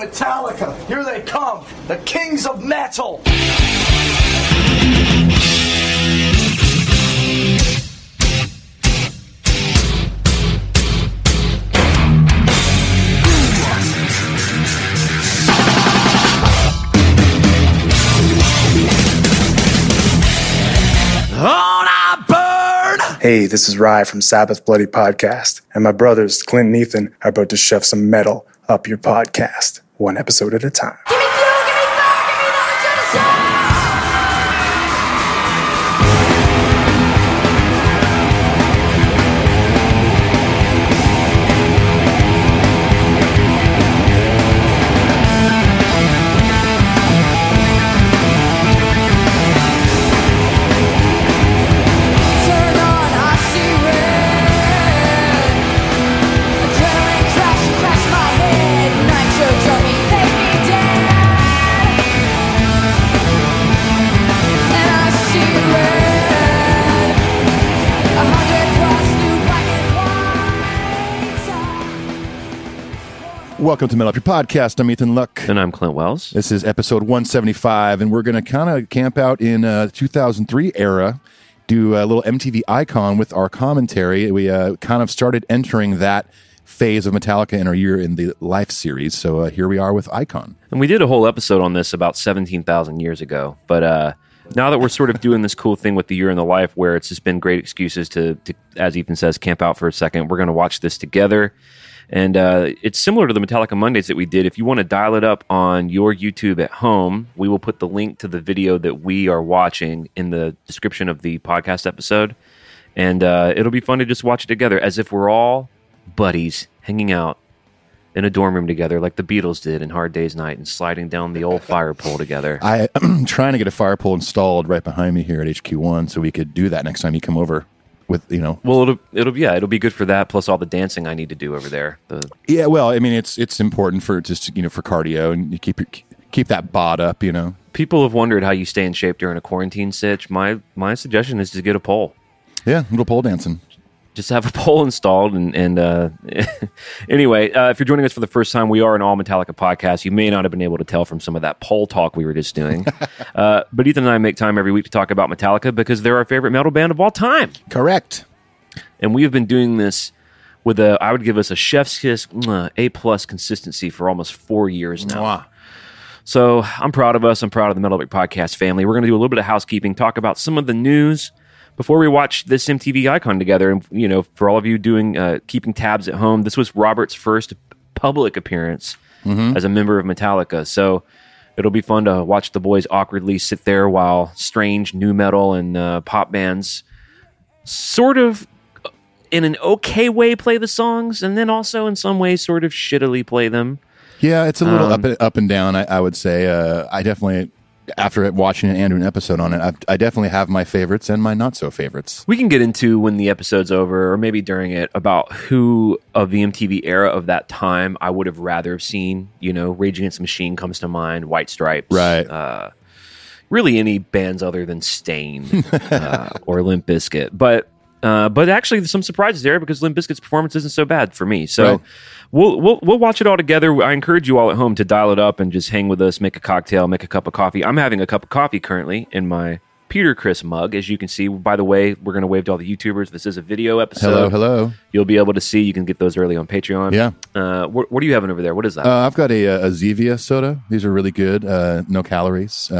Metallica, here they come, the kings of metal. On I burn! Hey, this is Rye from Sabbath Bloody Podcast, and my brothers, Clint and Ethan, are about to shove some metal up your podcast, one episode at a time. Welcome to Metal Up Your Podcast. I'm Ethan Luck. And I'm Clint Wells. This is episode 175, and we're going to kind of camp out in uh, 2003 era, do a little MTV icon with our commentary. We uh, kind of started entering that phase of Metallica in our year in the Life series. So uh, here we are with Icon. And we did a whole episode on this about 17,000 years ago. But uh, now that we're sort of doing this cool thing with the year in the life where it's just been great excuses to, to as Ethan says, camp out for a second, we're going to watch this together. And uh, it's similar to the Metallica Mondays that we did. If you want to dial it up on your YouTube at home, we will put the link to the video that we are watching in the description of the podcast episode. And uh, it'll be fun to just watch it together as if we're all buddies hanging out in a dorm room together like the Beatles did in Hard Day's Night and sliding down the old fire pole together. I, I'm trying to get a fire pole installed right behind me here at HQ1 so we could do that next time you come over with, you know, well, it'll it'll yeah, it'll be good for that. Plus all the dancing I need to do over there. The yeah, well, I mean, it's it's important for just, you know, for cardio and you keep your, keep that bod up, you know. people have wondered how you stay in shape during a quarantine sitch. My my suggestion is to get a pole. Yeah, little pole dancing. Just have a poll installed and and uh, anyway, uh, if you're joining us for the first time, we are an all Metallica podcast. You may not have been able to tell from some of that poll talk we were just doing, uh, but Ethan and I make time every week to talk about Metallica because they're our favorite metal band of all time. Correct. and we have been doing this with a I would give us a chef's kiss A plus consistency for almost four years now. Mwah. So I'm proud of us. I'm proud of the Metal Big Podcast family. We're going to do a little bit of housekeeping, talk about some of the news before we watch this MTV icon together. And you know, for all of you doing uh, keeping tabs at home, this was Robert's first public appearance as a member of Metallica. So it'll be fun to watch the boys awkwardly sit there while strange new metal and uh, pop bands sort of in an okay way play the songs, and then also in some ways sort of shittily play them. Yeah, it's a little Um, up and, up and down. I, I would say. Uh, I definitely, after watching it and doing an episode on it, I, I definitely have my favorites and my not so favorites. We can get into when the episode's over, or maybe during it, about who of the MTV era of that time I would have rather have seen. You know, Rage Against the Machine comes to mind, White Stripes, Right. Uh, really, any bands other than Staind uh, or Limp Bizkit, but. Uh, but actually, there's some surprises there because Limp Bizkit's performance isn't so bad for me. So Right. we'll, we'll we'll watch it all together. I encourage you all at home to dial it up and just hang with us, make a cocktail, make a cup of coffee. I'm having a cup of coffee currently in my Peter Criss mug, as you can see. By the way, we're going to wave to all the YouTubers. This is a video episode. Hello, hello. You'll be able to see. You can get those early on Patreon. Yeah. Uh, what, what are you having over there? What is that? Uh, I've got a, a Zevia soda. These are really good. Uh, no calories.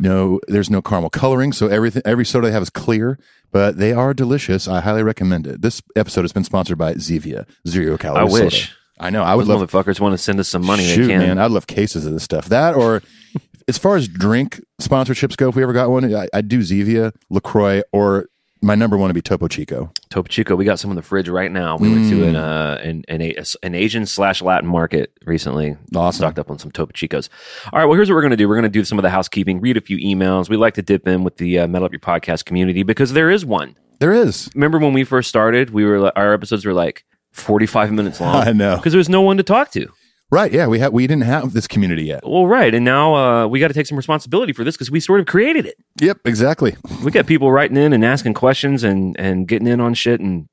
No, there's no caramel coloring, so everything every soda they have is clear. But they are delicious. I highly recommend it. This episode has been sponsored by Zevia, zero I wish. soda. I know. I would Those love motherfuckers want to send us some money. Shoot, they can. man, I'd love cases of this stuff. That or as far as drink sponsorships go, if we ever got one, I, I'd do Zevia, Lacroix, or my number one would be Topo Chico. Topo Chico, we got some in the fridge right now. We went Mm. to an uh, an an, an Asian slash Latin market recently. Awesome. Stocked up on some Topo Chicos. All right, well, here's what we're going to do. We're going to do some of the housekeeping, read a few emails. We like to dip in with the uh, Metal Up Your Podcast community because there is one. There is. Remember when we first started? We were our episodes were like 45 minutes long. I know. because there was no one to talk to. Right. Yeah. We had we didn't have this community yet. Well, right, and now uh, we got to take some responsibility for this because we sort of created it. Yep. Exactly. we got people writing in and asking questions and and getting in on shit and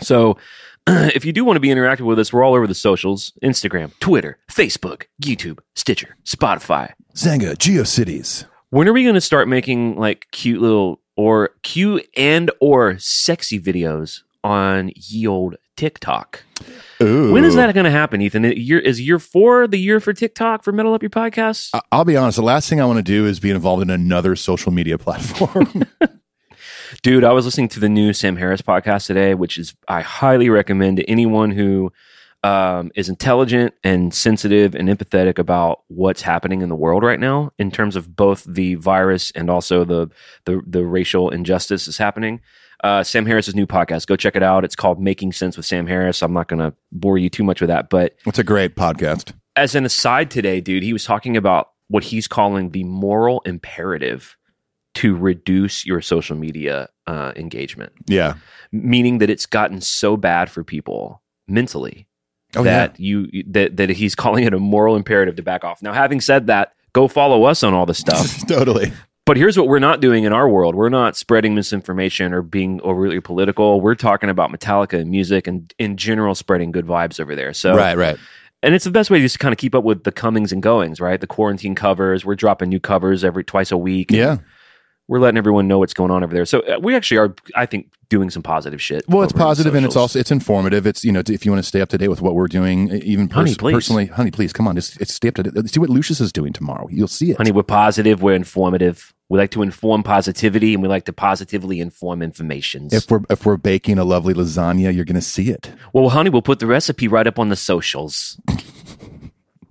so if you do want to be interactive with us, we're all over the socials Instagram, Twitter, Facebook, YouTube, Stitcher, Spotify. Xanga, GeoCities. When are we going to start making like cute little or cute and or sexy videos on ye old TikTok? Ooh. When is that going to happen, Ethan? Is year four the year for TikTok for Metal Up Your Podcast? I'll be honest. The last thing I want to do is be involved in another social media platform. Dude, I was listening to the new Sam Harris podcast today, which is I highly recommend to anyone who um, is intelligent and sensitive and empathetic about what's happening in the world right now in terms of both the virus and also the the, the racial injustice is happening. Uh, Sam Harris's new podcast, go check it out. It's called Making Sense with Sam Harris. I'm not going to bore you too much with that, but it's a great podcast. as an aside today, dude, he was talking about what he's calling the moral imperative to reduce your social media uh, engagement, Yeah. meaning that it's gotten so bad for people mentally Oh, that you that that he's calling it a moral imperative to back off. Now, having said that, go follow us on all this stuff. totally. But here's what we're not doing in our world. We're not spreading misinformation or being overly political. We're talking about Metallica and music and in general spreading good vibes over there. So Right, right. and it's the best way to just kind of keep up with the comings and goings, right? The quarantine covers. We're dropping new covers every twice a week. Yeah. We're letting everyone know what's going on over there. So uh, we actually are, I think, doing some positive shit. Well, it's positive and it's also it's informative. It's you know if you want to stay up to date with what we're doing, even pers- Honey, personally, honey, please come on, just it's stay up to date. See what Lucius is doing tomorrow. You'll see it. honey. We're positive. We're informative. We like to inform positivity, and we like to positively inform informations. If we're if we're baking a lovely lasagna, you're going to see it. well, honey, we'll put the recipe right up on the socials.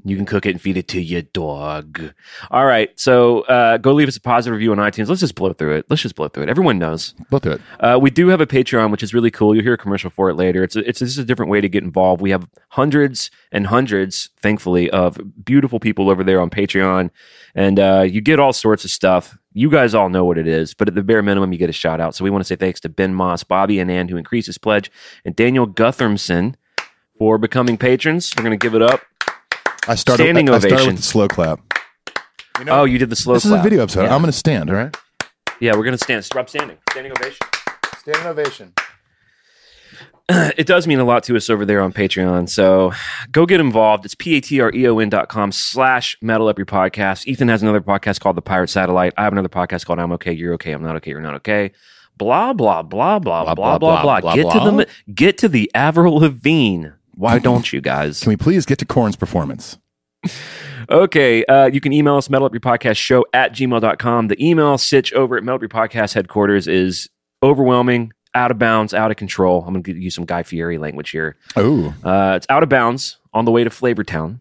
You can cook it and feed it to your dog. All right, so uh, go leave us a positive review on iTunes. Let's just blow through it. Let's just blow through it. Everyone knows. Both do it. Uh, we do have a Patreon, which is really cool. You'll hear a commercial for it later. It's a, it's this is a different way to get involved. We have hundreds and hundreds, thankfully, of beautiful people over there on Patreon, and uh, you get all sorts of stuff. You guys all know what it is, but at the bare minimum, you get a shout out. So we want to say thanks to Ben Moss, Bobby and Ann, who increased his pledge, and Daniel Guthermson for becoming patrons. We're going to give it up. I started. Standing I, I started ovation. with the slow clap. oh, you did the slow This is a video episode. Yeah. I'm going to stand. All right. yeah, we're going to stand. Rob standing. Standing ovation. Standing ovation. it does mean a lot to us over there on Patreon. So go get involved. It's p-a-t-r-e-o-n dot com slash metal up your podcast. Ethan has another podcast called The Pirate Satellite. I have another podcast called I'm okay, you're okay, I'm not okay, you're not okay. Blah blah blah blah blah blah blah blah. blah, Get to the get to the Avril Lavigne. Why don't you guys? Can we please get to Korn's performance? Okay, uh, you can email us metal up your podcast show at gmail.com. The email sitch over at metal up your podcast headquarters is overwhelming, out of bounds, out of control. I'm going to use some Guy Fieri language here. Oh, Uh, it's out of bounds on the way to Flavortown.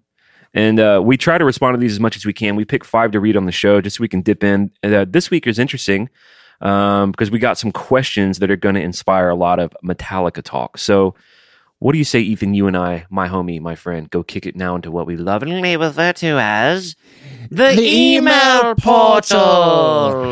And uh, we try to respond to these as much as we can. We pick five to read on the show just so we can dip in. Uh, this week is interesting um, because we got some questions that are going to inspire a lot of Metallica talk. So, what do you say, Ethan? You and I, my homie, my friend, go kick it now into what we lovingly refer to as the, email portal.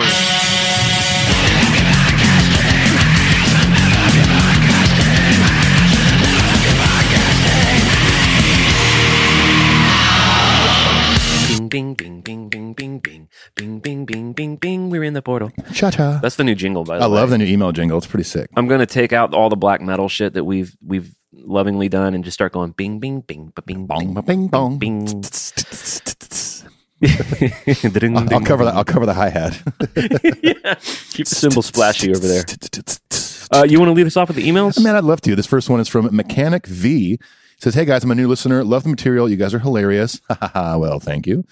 Bing, bing, bing, bing, bing, bing, bing, bing, bing, bing, bing. We're in the portal. cha cha. That's the new jingle, by the way. I way. love the new email jingle. It's pretty sick. I'm gonna take out all the black metal shit that we've we've lovingly done and just start going bing, bing, bing, bing, Bong, bing, ba- bing, bong. bing. I'll, I'll cover that. I'll cover the hi hat. Keep the cymbal splashy over there. Uh, you want to lead us off with the emails? Man, I'd love to. This first one is from Mechanic V. Says, "Hey guys, I'm a new listener. Love the material. You guys are hilarious. well, thank you.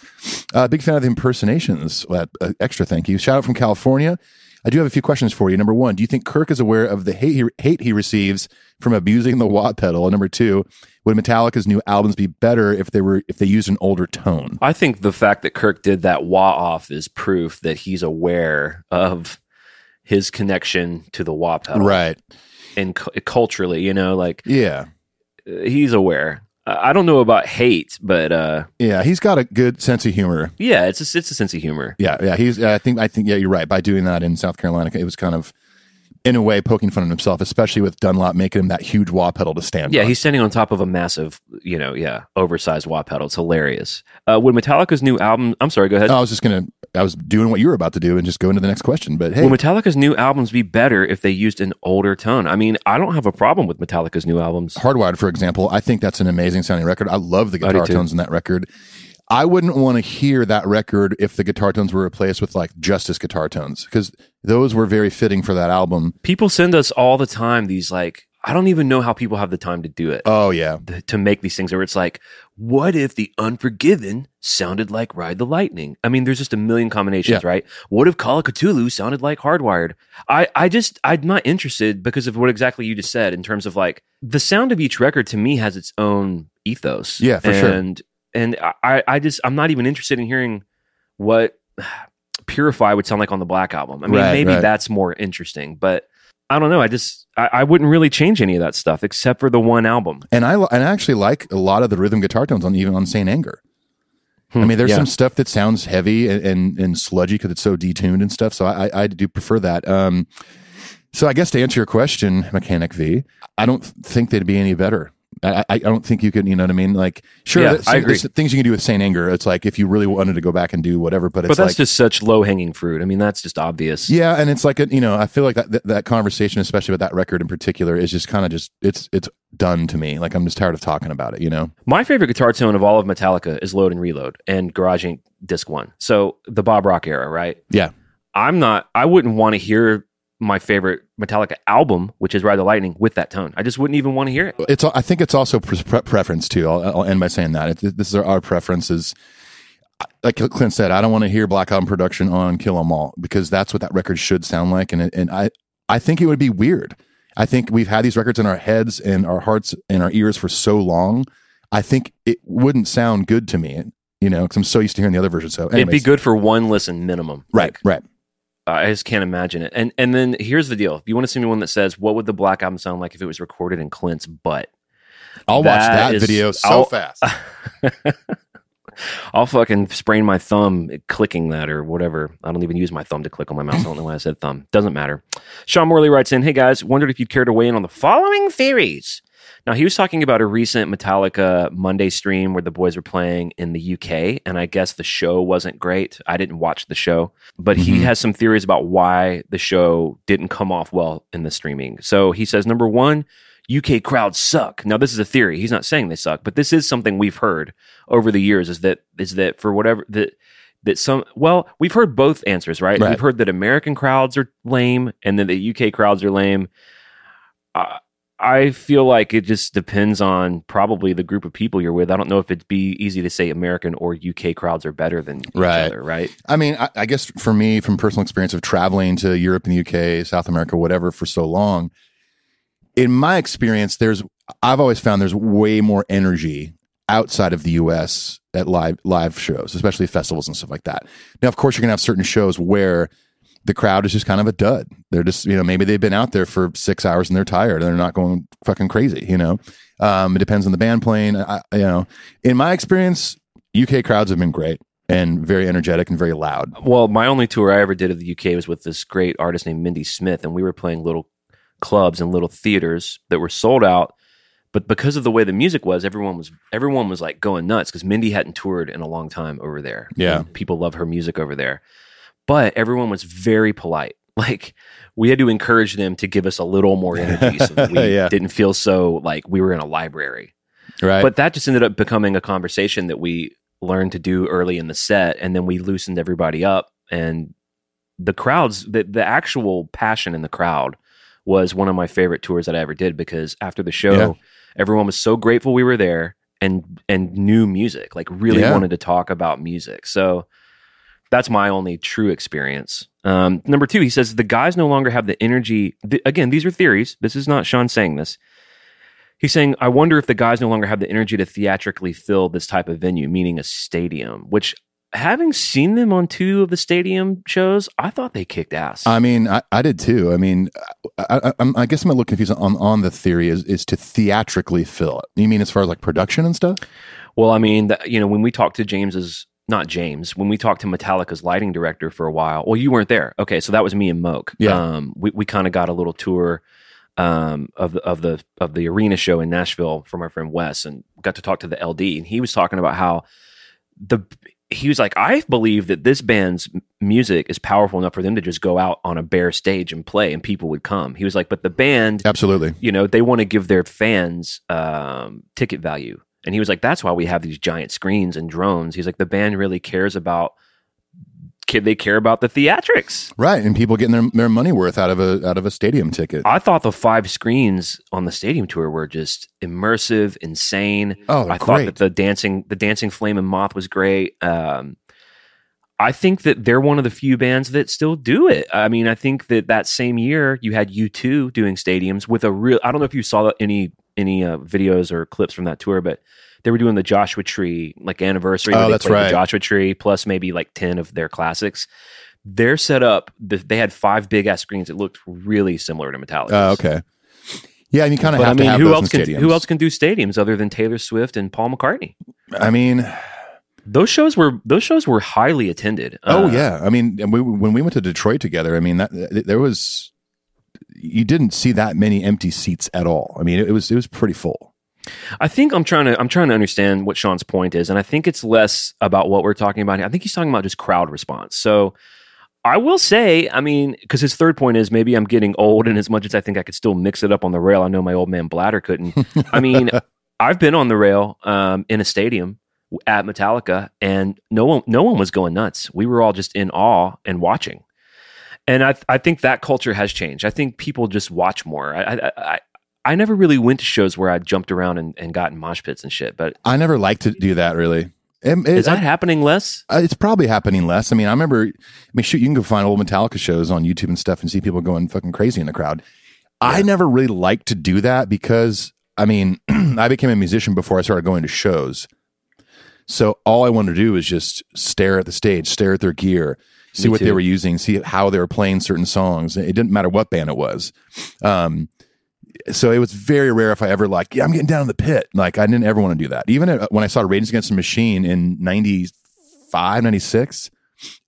Uh, big fan of the impersonations. Uh, extra thank you. Shout out from California. I do have a few questions for you. Number one, do you think Kirk is aware of the hate he, hate he receives from abusing the wah pedal? And number two, would Metallica's new albums be better if they were if they used an older tone? I think the fact that Kirk did that wah off is proof that he's aware of his connection to the wah pedal, Right. And cu- culturally, you know, like Yeah. uh, he's aware. I I don't know about hate, but uh, Yeah. He's got a good sense of humor. yeah, it's a, it's a sense of humor. Yeah, yeah. He's. I think. I think. Yeah, you're right. By doing that in South Carolina, it was kind of, in a way, poking fun at himself, especially with Dunlop making him that huge wah pedal to stand. Yeah, on. he's standing on top of a massive, you know, yeah, oversized wah pedal. It's hilarious. Uh, would Metallica's new album? I'm sorry, go ahead. I was just gonna I was doing what you were about to do and just go into the next question. But hey, Will Metallica's new albums be better if they used an older tone? I mean, I don't have a problem with Metallica's new albums. Hardwired, for example, I think that's an amazing sounding record. I love the guitar tones in that record. I wouldn't want to hear that record if the guitar tones were replaced with like Justice guitar tones because those were very fitting for that album. People send us all the time these like I don't even know how people have the time to do it. Oh yeah, th- to make these things where it's like, what if the Unforgiven sounded like Ride the Lightning? I mean, there's just a million combinations, Yeah. right? What if Call of Cthulhu sounded like Hardwired? I, I just, I'm not interested because of what exactly you just said in terms of like the sound of each record to me has its own ethos. Yeah, for sure. and, And I, I just, I'm not even interested in hearing what Purify would sound like on the Black album. I mean, Right, maybe right. that's more interesting, but I don't know. I just, I, I wouldn't really change any of that stuff except for the one album. and I and I actually like a lot of the rhythm guitar tones on even on Saint Anger. I mean, there's Hmm. yeah. some stuff that sounds heavy and and, and sludgy because it's so detuned and stuff. So I, I I do prefer that. Um, so I guess to answer your question, Mechanic V, I don't think they'd be any better. I, I I don't think you can, you know what I mean? Like, sure, Yeah, there's- I agree. there's things you can do with Saint Anger. It's like if you really wanted to go back and do whatever, but it's but that's like, just such low hanging fruit. I mean, that's just obvious. yeah, and it's like a, you know, I feel like that, that that conversation, especially with that record in particular, is just kind of just it's it's done to me. Like I'm just tired of talking about it. You know? My favorite guitar tone of all of Metallica is Load and Reload and Garage Inc. Disc One. So the Bob Rock era, right? Yeah. I'm not. I wouldn't want to hear my favorite Metallica album, which is Ride the Lightning, with that tone. I just wouldn't even want to hear it. It's I think it's also pre- pre- preference too. I'll, I'll end by saying that it, this is our, our preferences. Like Clint said, I don't want to hear Black Album production on Kill 'Em All because that's what that record should sound like, and it, and I I think it would be weird. I think we've had these records in our heads and our hearts and our ears for so long. I think it wouldn't sound good to me, you know, because I'm so used to hearing the other version. So It'd be good for one listen minimum. right? Like, right. I just can't imagine it. And and then here's the deal: if you want to see me one that says, "What would the Black Album sound like if it was recorded in Clint's butt?" I'll watch That that is- video so I'll- fast. I'll fucking sprain my thumb clicking that or whatever. I don't even use my thumb to click on my mouse. I don't know why I said thumb. Doesn't matter. Sean Morley writes in, Hey guys, wondered if you'd care to weigh in on the following theories. Now, he was talking about a recent Metallica Monday stream where the boys were playing in the UK, and I guess the show wasn't great. I didn't watch the show, but he Mhm. has some theories about why the show didn't come off well in the streaming. So he says, number one, UK crowds suck. Now, this is a theory. He's not saying they suck, but this is something we've heard over the years. Is that is that for whatever that that some well, we've heard both answers, right? Right. We've heard that American crowds are lame, and then the UK crowds are lame. I I feel like it just depends on probably the group of people you're with. I don't know if it'd be easy to say American or UK crowds are better than each other, right? I mean, I, I guess for me, from personal experience of traveling to Europe and the UK, South America, whatever, for so long, in my experience, there's I've always found there's way more energy outside of the US at live live shows, especially festivals and stuff like that. Now, of course, you're gonna have certain shows where the crowd is just kind of a dud. They're just, you know, maybe they've been out there for six hours and they're tired and they're not going fucking crazy, you know. Um, it depends on the band playing. I, you know, in my experience, UK crowds have been great and very energetic and very loud. Well, my only tour I ever did of the UK was with this great artist named Mindy Smith, and we were playing little clubs and little theaters that were sold out. But because of the way the music was, everyone was everyone was like going nuts because Mindy hadn't toured in a long time over there. Yeah. People love her music over there. But everyone was very polite. Like we had to encourage them to give us a little more energy so that we Yeah. didn't feel so like we were in a library. Right. But that just ended up becoming a conversation that we learned to do early in the set, and then we loosened everybody up. And the crowds, the the actual passion in the crowd was one of my favorite tours that I ever did because after the show, Yeah. everyone was so grateful we were there and and knew music, like really Yeah. wanted to talk about music. So that's my only true experience. Um, number two, he says the guys no longer have the energy. th- again, these are theories. This is not Sean saying this. He's saying, I wonder if the guys no longer have the energy to theatrically fill this type of venue, meaning a stadium, which having seen them on two of the stadium shows, I thought they kicked ass. I mean, I, I did too. I mean, I, I, I'm, guess I'm a little confused on, on the theory is, is to theatrically fill it. You mean as far as like production and stuff? well, I mean, that, you know, when we talked to James's, not James, when we talked to Metallica's lighting director for a while, well, you weren't there. Okay. So that was me and Moke. Yeah. Um, we, we kind of got a little tour um, of the of the of the arena show in Nashville from our friend Wes, and got to talk to the LD, and he was talking about how the he was like, I believe that this band's music is powerful enough for them to just go out on a bare stage and play, and people would come. He was like, but the band, Absolutely. you know, they want to give their fans um, ticket value. And he was like, that's why we have these giant screens and drones. He's like, the band really cares about, ca- they care about the theatrics. Right, and people getting their, their money worth out of a out of a stadium ticket. I thought the five screens on the stadium tour were just immersive, insane. Oh, I thought that the dancing, the dancing flame and moth was great. Um, I think that they're one of the few bands that still do it. I mean, I think that that same year you had U two doing stadiums with a real. I don't know if you saw any any uh, videos or clips from that tour, but they were doing the Joshua Tree like anniversary. Oh, that's right. The Joshua Tree plus maybe like ten of their classics. Their setup, the, they had five big ass screens. It looked really similar to Metallica. Oh, okay. Yeah, and you kind of have I mean, to have who those else in can stadiums. who else can do stadiums other than Taylor Swift and Paul McCartney? I mean, Those shows were those shows were highly attended. oh Uh, yeah. I mean, and we, when we went to Detroit together, I mean that there was you didn't see that many empty seats at all. I mean, it was it was pretty full. I think I'm trying to I'm trying to understand what Sean's point is, and I think it's less about what we're talking about. I think he's talking about just crowd response. So. I will say, I mean, because his third point is maybe I'm getting old, and as much as I think I could still mix it up on the rail, I know my old man Bladder couldn't. I mean, I've been on the rail um, in a stadium at Metallica, and no one, no one was going nuts. We were all just in awe and watching. And I, I think that culture has changed. I think people just watch more. I, I, I, I never really went to shows where I jumped around and, and got in mosh pits and shit. But I never liked to do that really. It- it- is that happening less? Uh, it's probably happening less. I mean, I remember. I mean, shoot, you can go find old Metallica shows on YouTube and stuff, and see people going fucking crazy in the crowd. I never really liked to do that because, I mean, I became a musician before I started going to shows. So all I wanted to do was just stare at the stage, stare at their gear, see Me what they were using, see how they were playing certain songs. It didn't matter what band it was. Um, so it was very rare if I ever like, yeah, I'm getting down in the pit. Like I didn't ever want to do that. Even when I saw Rage Against the Machine in 95, 96,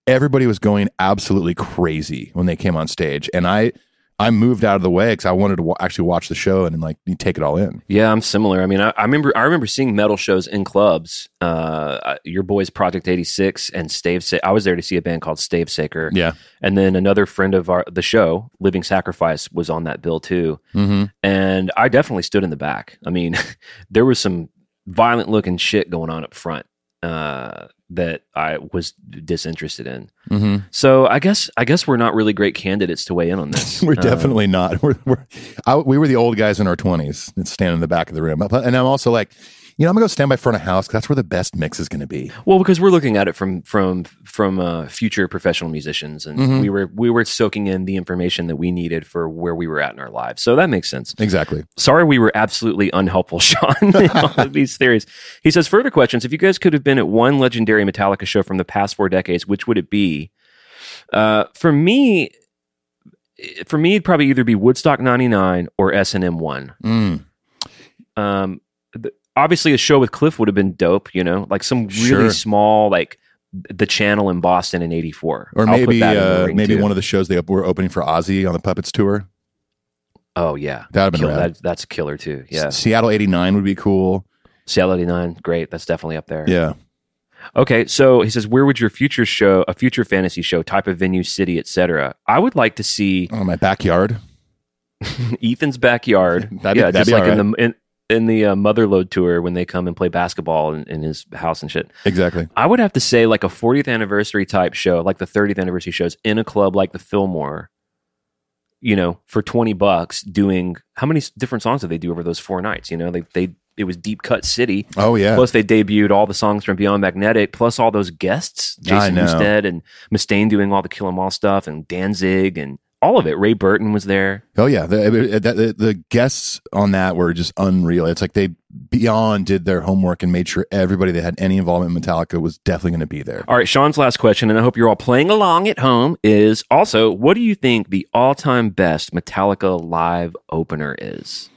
everybody was going absolutely crazy when they came on stage. And I, I moved out of the way because I wanted to wa- actually watch the show and, like take it all in. Yeah, I'm similar. I mean, I, I remember I remember seeing metal shows in clubs. Uh, your boys Project 86 and Stave. Sa- I was there to see a band called Stavesacre. Yeah. and then another friend of our the show, Living Sacrifice, was on that bill too. Mm-hmm. And I definitely stood in the back. I mean, there was some violent looking shit going on up front uh, that I was disinterested in. Mm-hmm. So I guess I guess we're not really great candidates to weigh in on this. We're Uh, definitely not. We're, we're I, we were the old guys in our twenties that stand in the back of the room. And I'm also like, you know, I'm gonna go stand by front of house that's where the best mix is gonna be. Well, because we're looking at it from from from uh, future professional musicians, and Mhm. we were we were soaking in the information that we needed for where we were at in our lives. So that makes sense. Exactly. Sorry, we were absolutely unhelpful, Sean, in all of these theories. He says further questions. If you guys could have been at one legendary Metallica show from the past four decades, which would it be? Uh, for me, for me, it'd probably either be Woodstock '99 or S and M one. Mm. Um, th- obviously, a show with Cliff would have been dope. You know, like some really Sure. small, like the Channel in Boston in '84, Or maybe uh, maybe one of the shows they were opening for Ozzy on the Puppets tour. Oh yeah, That'd have been Kill- that, that's killer too. Yeah, S- Seattle '89 would be cool. Seattle '89, great. That's definitely up there. Yeah. Okay, so he says, where would your future show, a future fantasy show, type of venue, city, etc.? I would like to see Oh, my backyard. Ethan's backyard. That'd be- yeah, that'd just be like in the in, in the uh, Motherload tour when they come and play basketball in, in his house and shit. Exactly. I would have to say like a 40th anniversary type show, like the 30th anniversary shows in a club like the Fillmore. You know, for 20 bucks, doing how many different songs did they do over those four nights? You know, they they it was Deep Cut City. Oh yeah. Plus, they debuted all the songs from Beyond Magnetic, plus all those guests, Jason. Newsted and Mustaine doing all the Kill 'Em All stuff, and Danzig and all of it. Ray Burton was there. Oh yeah, the, the, the, guests on that were just unreal. It's like they beyond did their homework and made sure everybody that had any involvement in Metallica was definitely going to be there. All right, Sean's last question, and I hope you're all playing along at home, is also what do you think the all time best Metallica live opener is?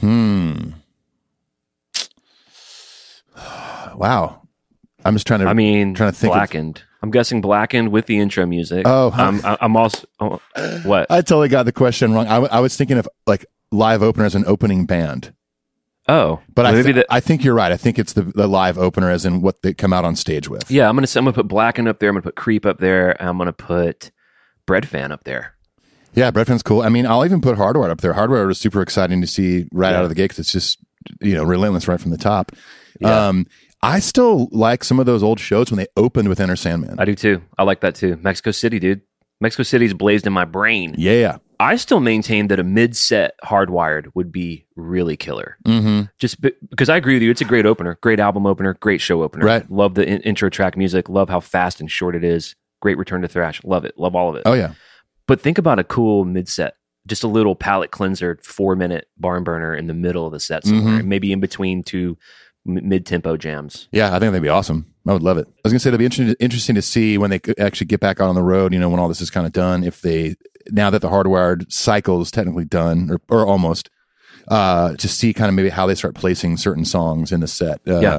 Hmm. Wow. I'm just trying to. I mean, trying to think of- Blackened. I'm guessing Blackened with the intro music. Oh. I'm, I'm also. Oh, what? I totally got the question wrong. I, w- I was thinking of like live opener as an opening band. Oh, But I, th- that. I think you're right. I think it's the, the live opener, as in what they come out on stage with. Yeah, I'm gonna say, I'm gonna put Blacken up there. I'm gonna put Creep up there. I'm gonna put Breadfan up there. Yeah, Breadfan's cool. I mean, I'll even put Hardwired up there. Hardwired was super exciting to see right Yeah. out of the gate because it's just you know relentless right from the top. Um, I still like some of those old shows when they opened with Enter Sandman. I do too. I like that too. Mexico City, dude. Mexico City's blazed in my brain. yeah, I still maintain that a mid-set Hardwired would be really killer. mm-hmm. Just be- because I agree with you, it's a great opener, great album opener, great show opener. Right. Love the in- intro track music. Love how fast and short it is. Great return to thrash. Love it. Love all of it. oh yeah, But think about a cool mid-set, just a little palate cleanser, four-minute barn burner in the middle of the set somewhere, Mhm. maybe in between two m- mid-tempo jams. yeah. I think that'd be awesome. I would love it. I was gonna say it'd be interesting interesting to see when they actually get back out on the road. You know, when all this is kind of done, if they now that the hardwired cycle is technically done or, or almost, uh, to see kind of maybe how they start placing certain songs in the set. Uh, Yeah.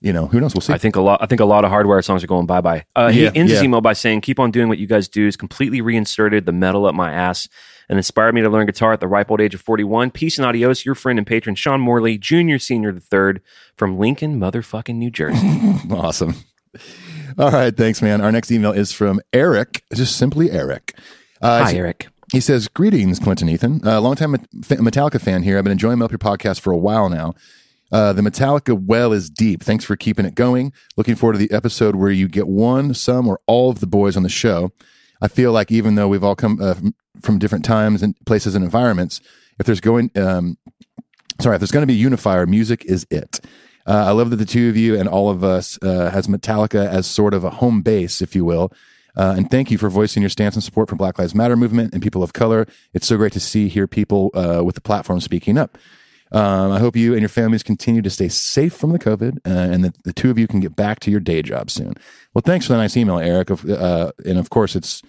You know, who knows? We'll see. I think a lot. I think a lot of Hardwired songs are going bye bye. Uh, Yeah, he ends his email by saying, "Keep on doing what you guys do. Is completely reinserted the metal up my ass and inspired me to learn guitar at the ripe old age of forty one. Peace and adios. Your friend and patron Sean Morley, Junior, Senior, the third from Lincoln, motherfucking New Jersey. Awesome. All right. Thanks, man. Our next email is from Eric, just simply Eric. Uh, Hi, Eric. He says, Greetings, Clinton Ethan. Uh, longtime Metallica fan here. I've been enjoying Up Your podcast for a while now. Uh, the Metallica well is deep. Thanks for keeping it going. Looking forward to the episode where you get one, some, or all of the boys on the show. I feel like even though we've all come uh, from- different times and places and environments, if there's going, um, sorry, if there's going to be a unifier, music is it. Uh, I love that the two of you and all of us uh, has Metallica as sort of a home base, if you will. Uh, and thank you for voicing your stance and support for Black Lives Matter movement and people of color. It's so great to see hear people uh, with the platform speaking up. Um, I hope you and your families continue to stay safe from the COVID, uh, and that the two of you can get back to your day job soon. Well, thanks for the nice email, Eric. Uh, and of course, it's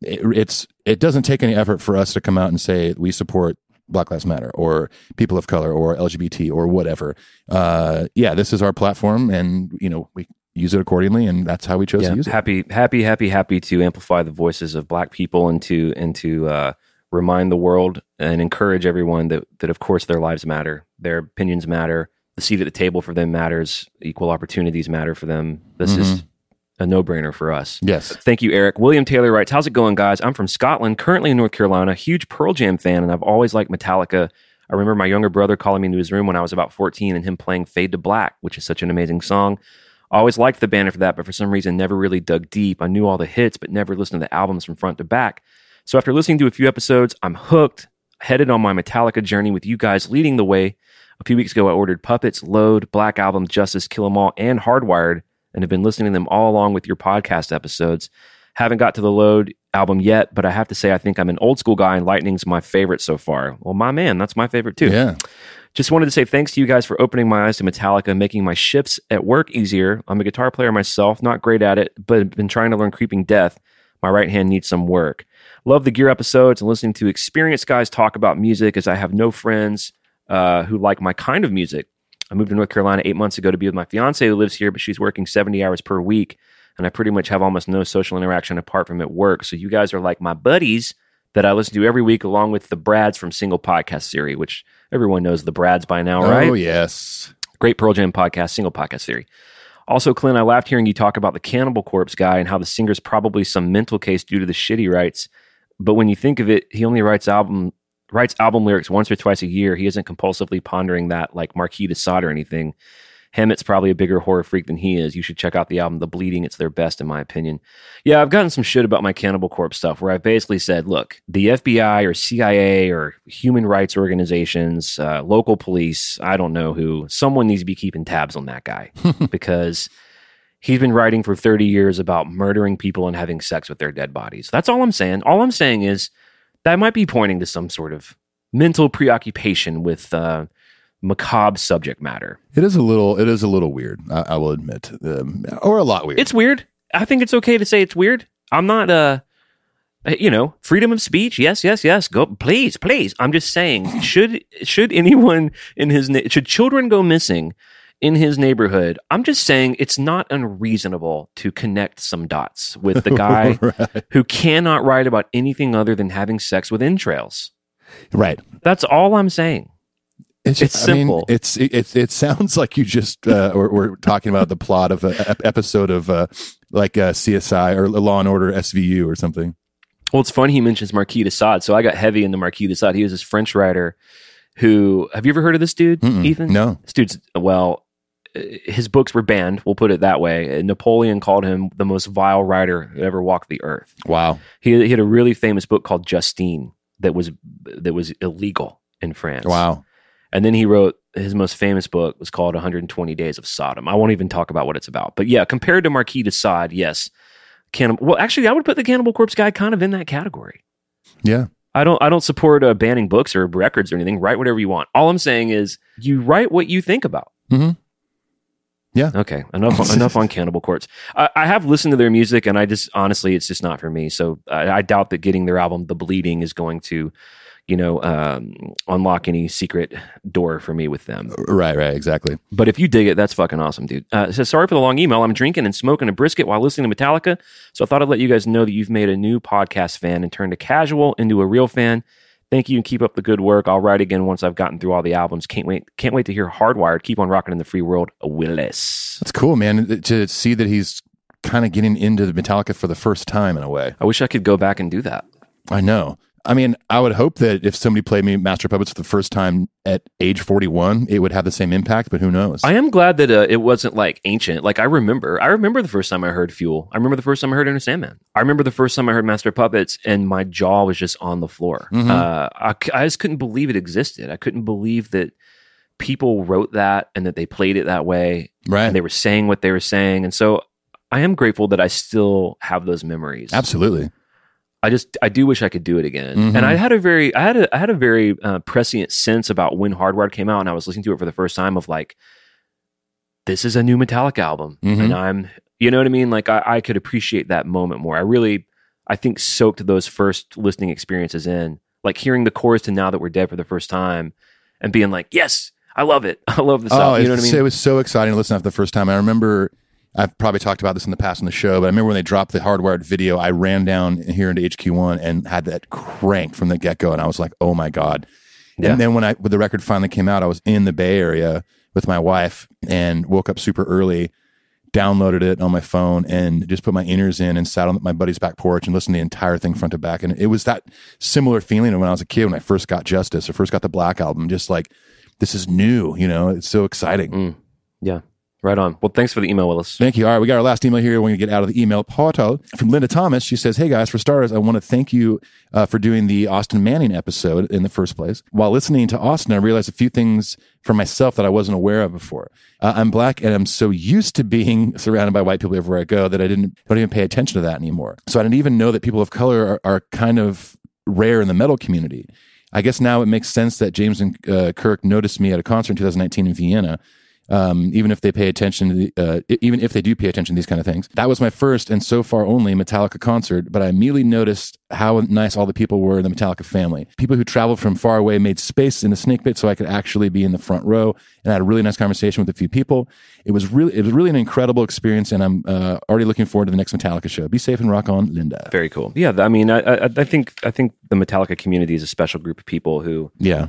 it, it's it doesn't take any effort for us to come out and say we support Black Lives Matter or people of color or LGBT or whatever. Uh, yeah, this is our platform, and you know we use it accordingly, and that's how we chose Yeah, to use it. happy, happy, happy, happy to amplify the voices of Black people and to and to uh, remind the world and encourage everyone that that of course their lives matter, their opinions matter, the seat at the table for them matters, equal opportunities matter for them. This is mm-hmm. a no brainer for us. Yes. Thank you, Eric. William Taylor writes, How's it going, guys? I'm from Scotland, currently in North Carolina, huge Pearl Jam fan, and I've always liked Metallica. I remember my younger brother calling me into his room when I was about 14 and him playing Fade to Black, which is such an amazing song. I always liked the band for that, but for some reason never really dug deep. I knew all the hits, but never listened to the albums from front to back. So after listening to a few episodes, I'm hooked, headed on my Metallica journey with you guys leading the way. A few weeks ago, I ordered Puppets, Load, Black Album, Justice, Kill 'Em All, and Hardwired, and have been listening to them all along with your podcast episodes. Haven't got to the Load album yet, but I have to say I think I'm an old school guy, and Lightning's my favorite so far. Well, my man, that's my favorite too. Yeah. Just wanted to say thanks to you guys for opening my eyes to Metallica, and making my shifts at work easier. I'm a guitar player myself, not great at it, but been trying to learn Creeping Death. My right hand needs some work. Love the gear episodes and listening to experienced guys talk about music as I have no friends uh, who like my kind of music. I moved to North Carolina eight months ago to be with my fiance who lives here, but she's working 70 hours per week. And I pretty much have almost no social interaction apart from at work. So you guys are like my buddies that I listen to every week, along with the Brads from Single Podcast Theory, which everyone knows the Brads by now, right? Oh yes. Great Pearl Jam podcast, single podcast theory. Also, Clint, I laughed hearing you talk about the Cannibal Corpse guy and how the singer's probably some mental case due to the shitty writes. But when you think of it, he only writes album writes album lyrics once or twice a year. He isn't compulsively pondering that like Marquis de Sade or anything. Hammett's probably a bigger horror freak than he is. You should check out the album The Bleeding. It's their best, in my opinion. Yeah, I've gotten some shit about my Cannibal Corpse stuff where I've basically said, look, the FBI or CIA or human rights organizations, uh, local police, I don't know who, someone needs to be keeping tabs on that guy because he's been writing for 30 years about murdering people and having sex with their dead bodies. That's all I'm saying. All I'm saying is that might be pointing to some sort of mental preoccupation with uh, macabre subject matter. It is a little. It is a little weird. I, I will admit, um, or a lot weird. It's weird. I think it's okay to say it's weird. I'm not uh you know, freedom of speech. Yes, yes, yes. Go please, please. I'm just saying should should anyone in his na- should children go missing in his neighborhood? I'm just saying it's not unreasonable to connect some dots with the guy right. who cannot write about anything other than having sex with entrails. right. That's all I'm saying. It's, It's I mean, simple. it's it, it, it sounds like you just uh, or we're talking about the plot of an episode of uh, like uh, CSI or Law and Order SVU or something. Well, it's funny he mentions Marquis de Sade. So I got heavy into Marquis de Sade. He was this French writer who, have you ever heard of this dude, Mm-mm. Ethan? No. This dude's, well, his books were banned. We'll put it that way. Napoleon called him the most vile writer who ever walked the earth. Wow. He, he had a really famous book called Justine that was that was illegal in France. Wow. And then he wrote his most famous book was called 120 Days of Sodom. I won't even talk about what it's about. But yeah, compared to Marquis de Sade, yes. Cannibal, well, actually, I would put the Cannibal Corpse guy kind of in that category. Yeah. I don't I don't support uh, banning books or records or anything. Write whatever you want. All I'm saying is you write what you think about. Mhm. Yeah. Okay. Enough enough on Cannibal Corpse. I, I have listened to their music, and I just honestly, it's just not for me. So I, I doubt that getting their album "The Bleeding" is going to, you know, um, unlock any secret door for me with them. Right. Right. Exactly. But if you dig it, that's fucking awesome, dude. Uh, says, sorry for the long email. I'm drinking and smoking a brisket while listening to Metallica. So I thought I'd let you guys know that you've made a new podcast fan and turned a casual into a real fan. Thank you and keep up the good work. I'll write again once I've gotten through all the albums. Can't wait. Can't wait to hear Hardwired. Keep on rocking in the free world. Willis. That's cool, man. To see that he's kind of getting into the Metallica for the first time in a way. I wish I could go back and do that. I know. I mean, I would hope that if somebody played me Master Puppets for the first time at age 41, it would have the same impact, but who knows? I am glad that uh, it wasn't like ancient. Like I remember, I remember the first time I heard Fuel. I remember the first time I heard Enter Sandman. I remember the first time I heard Master Puppets, and my jaw was just on the floor. Mhm. Uh, I, I just couldn't believe it existed. I couldn't believe that people wrote that and that they played it that way, right. and they were saying what they were saying. And so, I am grateful that I still have those memories. Absolutely. I just I do wish I could do it again. Mhm. And I had a very I had a I had a very uh, prescient sense about when Hardwired came out, and I was listening to it for the first time of like, this is a new Metallica album, Mhm. and I'm you know what I mean. Like I, I could appreciate that moment more. I really I think soaked those first listening experiences in, like hearing the chorus to "Now That We're Dead" for the first time, and being like, yes, I love it. I love this Oh, album. You know what I mean? It was so exciting to listen to the first time. I remember, I've probably talked about this in the past on the show, but I remember when they dropped the hardwired video, I ran down here into HQ1 and had that crank from the get go. And I was like, oh my God. Yeah. And then when I, when the record finally came out, I was in the Bay Area with my wife and woke up super early, downloaded it on my phone and just put my inners in and sat on my buddy's back porch and listened to the entire thing front to back. And it was that similar feeling of when I was a kid, when I first got Justice or first got the Black album, just like, this is new, you know, it's so exciting. Mm. yeah, right on. Well, thanks for the email, Willis. Thank you. All right, we got our last email here. We're going to get out of the email portal from Linda Thomas. She says, "Hey guys, for starters, I want to thank you uh, for doing the Austin Manning episode in the first place. While listening to Austin, I realized a few things for myself that I wasn't aware of before. Uh, I'm black, and I'm so used to being surrounded by white people everywhere I go that I didn't don't even pay attention to that anymore. So I didn't even know that people of color are, are kind of rare in the metal community." I guess now it makes sense that James and uh, Kirk noticed me at a concert in 2019 in Vienna um, even if they pay attention to the, uh, even if they do pay attention to these kind of things. That was my first and so far only Metallica concert, but I immediately noticed how nice all the people were in the Metallica family. People who traveled from far away made space in the snake pit so I could actually be in the front row, and I had a really nice conversation with a few people. It was really, it was really an incredible experience, and I'm uh, already looking forward to the next Metallica show. Be safe and rock on, Linda. Very cool. Yeah, I mean, I, I, I think I think the Metallica community is a special group of people who Yeah,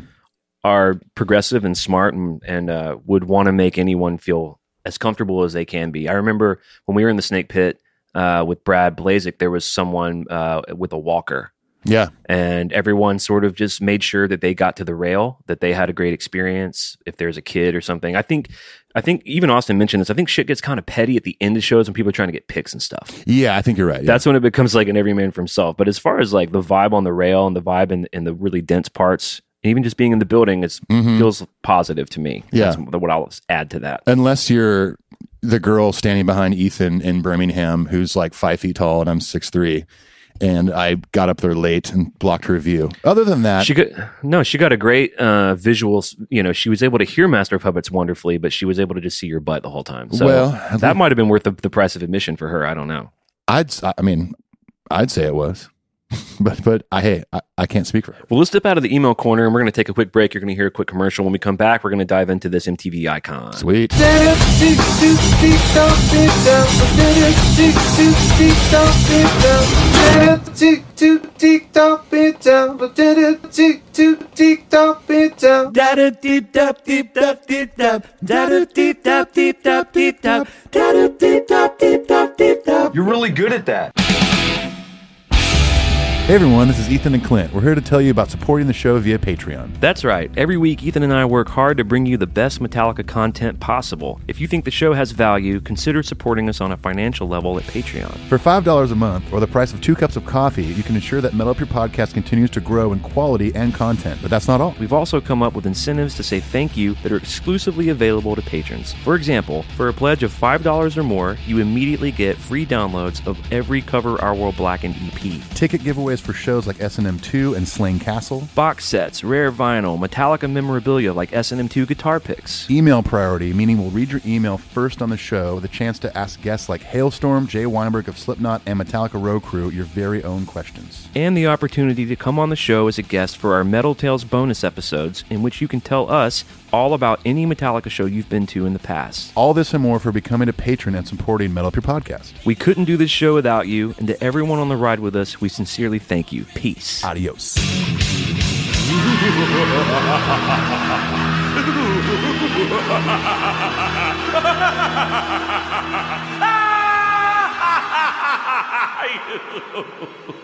are progressive and smart and, and uh, would want to make anyone feel as comfortable as they can be. I remember when we were in the snake pit uh, with Brad Blazik, there was someone uh, with a walker. yeah, And everyone sort of just made sure that they got to the rail, that they had a great experience. If there's a kid or something, I think, I think even Austin mentioned this. I think shit gets kind of petty at the end of shows when people are trying to get pics and stuff. yeah. I think you're right. Yeah. That's when it becomes like an everyman for himself. But as far as like the vibe on the rail and the vibe in, in the really dense parts, even just being in the building, it Mhm. feels positive to me. Yeah. That's what I'll add to that. unless you're the girl standing behind Ethan in Birmingham who's like five feet tall and I'm six three, and I got up there late and blocked her view. Other than that, She got no, she got a great uh, visuals. You know, she was able to hear Master of Puppets wonderfully, but she was able to just see your butt the whole time. So Well, that might have been worth the, the price of admission for her. I don't know. I'd I mean I'd say it was, but but I hey I, I can't speak for her. Well, let's step out of the email corner and we're going to take a quick break. You're going to hear a quick commercial. When we come back, we're going to dive into this MTV icon. Sweet. You're really good at that. Hey everyone, this is Ethan and Clint. We're here to tell you about supporting the show via Patreon. That's right. Every week, Ethan and I work hard to bring you the best Metallica content possible. If you think the show has value, consider supporting us on a financial level at Patreon. For $5 a month, or the price of two cups of coffee, you can ensure that Metal Up Your Podcast continues to grow in quality and content. But that's not all. We've also come up with incentives to say thank you that are exclusively available to patrons. For example, for a pledge of $5 or more, you immediately get free downloads of every Cover Our World Blackened EP. Ticket giveaways for shows like S&M2 and Slane Castle. Box sets, rare vinyl, Metallica memorabilia like S&M2 guitar picks. Email priority, meaning we'll read your email first on the show, the chance to ask guests like Halestorm, Jay Weinberg of Slipknot, and Metallica Row Crew your very own questions. and the opportunity to come on the show as a guest for our Metal Tales bonus episodes, in which you can tell us all about any Metallica show you've been to in the past. All this and more for becoming a patron and supporting Metal Up Your Podcast. We couldn't do this show without you, and to everyone on the ride with us, we sincerely thank you. Peace. Adios.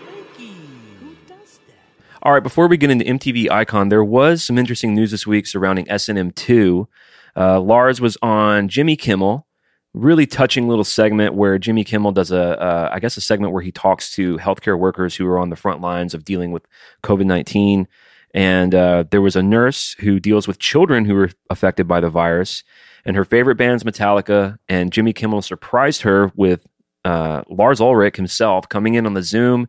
All right, before we get into MTV Icon, there was some interesting news this week surrounding S&M2. Uh, Lars was on Jimmy Kimmel, really touching little segment where Jimmy Kimmel does a, uh, I guess, a segment where he talks to healthcare workers who are on the front lines of dealing with COVID 19. And uh, there was a nurse who deals with children who were affected by the virus. And her favorite band's Metallica. And Jimmy Kimmel surprised her with uh, Lars Ulrich himself coming in on the Zoom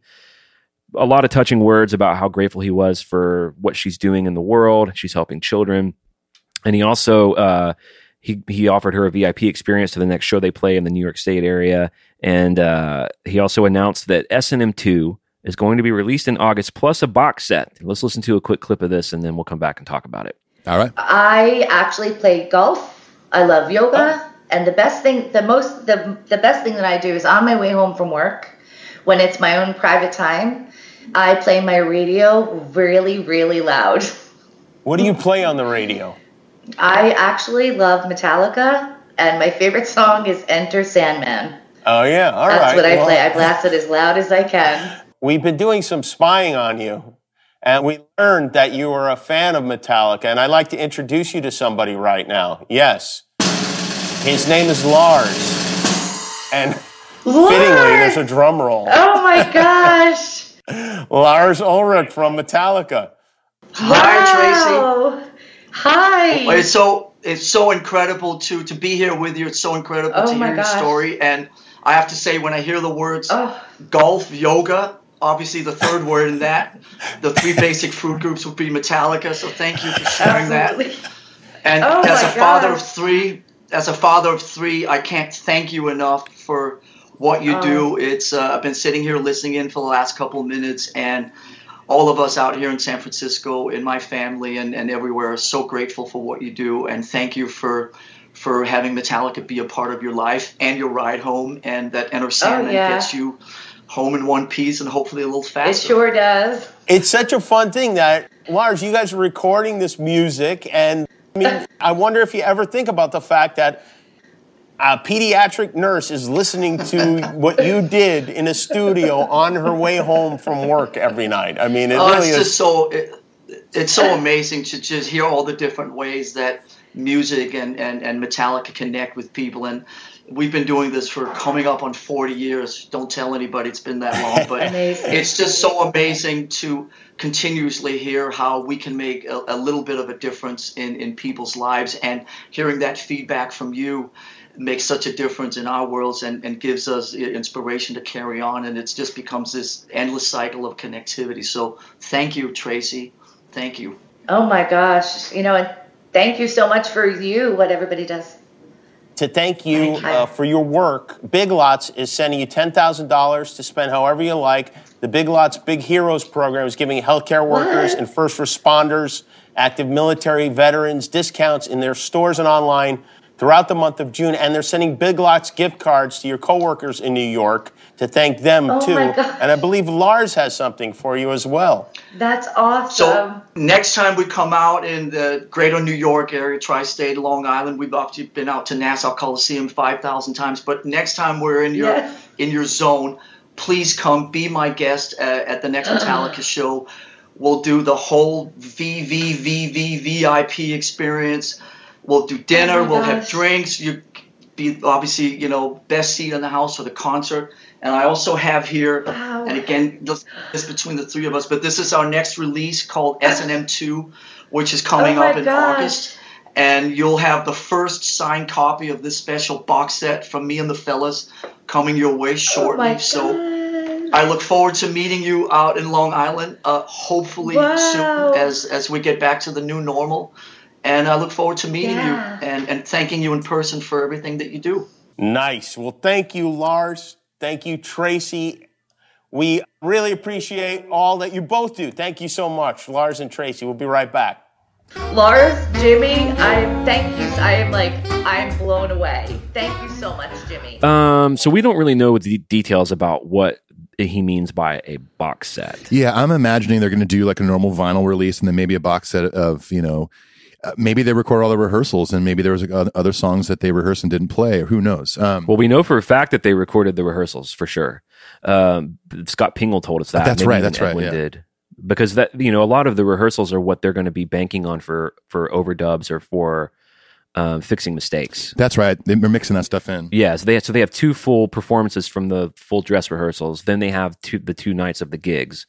a lot of touching words about how grateful he was for what she's doing in the world. She's helping children, and he also uh, he he offered her a VIP experience to the next show they play in the New York State area, and uh, he also announced that S and M two is going to be released in August plus a box set. Let's listen to a quick clip of this, and then we'll come back and talk about it. All right. I actually play golf. I love yoga. And the best thing, the most, the, the best thing that I do is on my way home from work, when it's my own private time, I play my radio really, really loud. What do you play on the radio? I actually love Metallica, and my favorite song is Enter Sandman. Oh yeah, all right. That's what I Well, play. I blast it as loud as I can. We've been doing some spying on you, and we learned that you are a fan of Metallica, and I'd like to introduce you to somebody right now. Yes. His name is Lars. And fittingly, there's a drum roll. Oh my gosh! Lars Ulrich from Metallica. Hi, Wow. Hi. It's so it's so incredible to to be here with you. It's so incredible Oh to my hear your story. And I have to say, when I hear the words Oh. golf, yoga, obviously the third word in that, the three basic food groups would be Metallica. So thank you for sharing that. Absolutely. And Oh as a my father of three, as a father of three, I can't thank you enough for what you Oh. do. It's uh, I've been sitting here listening in for the last couple of minutes, and all of us out here in San Francisco, in my family, and, and everywhere, are so grateful for what you do, and thank you for for having Metallica be a part of your life and your ride home, and that Enter Sandman Oh, yeah. gets you home in one piece and hopefully a little faster. It sure does. It's such a fun thing that, Lars, you guys are recording this music, and I mean, I wonder if you ever think about the fact that a pediatric nurse is listening to what you did in a studio on her way home from work every night. I mean, it oh, really it's is. just so it, it's so amazing to just hear all the different ways that music and, and, and Metallica connect with people and we've been doing this for coming up on 40 years don't tell anybody it's been that long but it's just so amazing to continuously hear how we can make a, a little bit of a difference in, in people's lives and hearing that feedback from you makes such a difference in our worlds and, and gives us inspiration to carry on and it just becomes this endless cycle of connectivity so thank you tracy thank you Oh my gosh. You know, and thank you so much for you, what everybody does. to thank you Thank you. uh, for your work. Big Lots is sending you $10,000 to spend however you like. The Big Lots Big Heroes program is giving healthcare workers What? and first responders, active military veterans discounts in their stores and online. Throughout the month of June, and they're sending Big Lots gift cards to your coworkers in New York to thank them Oh too. my gosh. And I believe Lars has something for you as well. That's awesome. So next time we come out in the greater New York area, tri-state, Long Island, we've obviously been out to Nassau Coliseum 5,000 times, but next time we're in your Yes. in your zone, please come be my guest uh, at the next Metallica show. We'll do the whole VVVV VIP experience. We'll do dinner. Oh we'll have drinks. You be obviously you know best seat in the house for the concert. And I also have here, Wow. and again, this this between the three of us, but this is our next release called S&M 2, which is coming Oh up in gosh. August. And you'll have the first signed copy of this special box set from me and the fellas coming your way oh shortly. my so. I look forward to meeting you out in Long Island, uh, hopefully Wow. soon as as we get back to the new normal. And I look forward to meeting Yeah. you and, and thanking you in person for everything that you do. Nice. Well, thank you, Lars. Thank you, Tracy. We really appreciate all that you both do. Thank you so much, Lars and Tracy. We'll be right back. Lars, Jimmy, I thank you. I am like, I'm blown away. Thank you so much, Jimmy. Um, so we don't really know the details about what he means by a box set. Yeah, I'm imagining they're going to do like a normal vinyl release and then maybe a box set of, you know, uh, maybe they record all the rehearsals and maybe there was like, other songs that they rehearsed and didn't play or who knows. Um, Well, we know for a fact that they recorded the rehearsals for sure. Um, Scott Pingle told us that. That's Maybe right, that's right, yeah. Did because that you know a lot of the rehearsals are what they're going to be banking on for for overdubs or for um, fixing mistakes. that's right. They're mixing that stuff in. Yeah, so they so they have two full performances from the full dress rehearsals. Then they have two the two nights of the gigs,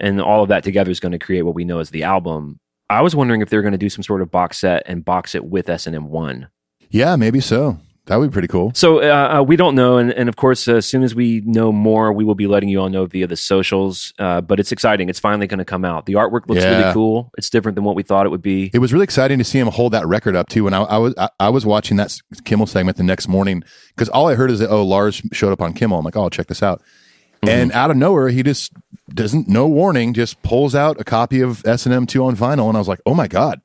and all of that together is going to create what we know as the album. I was wondering if they're going to do some sort of box set and box it with S and M one. Yeah, maybe so. That would be pretty cool. So uh, uh, we don't know, and, and of course, uh, as soon as we know more, we will be letting you all know via the socials. Uh, but it's exciting; it's finally going to come out. The artwork looks Yeah. really cool. It's different than what we thought it would be. It was really exciting to see him hold that record up too. When I, I was I, I was watching that Kimmel segment the next morning because all I heard is that oh Lars showed up on Kimmel. I'm like oh check this out, Mm-hmm. and out of nowhere he just doesn't no warning just pulls out a copy of S and M two on vinyl, and I was like oh my god.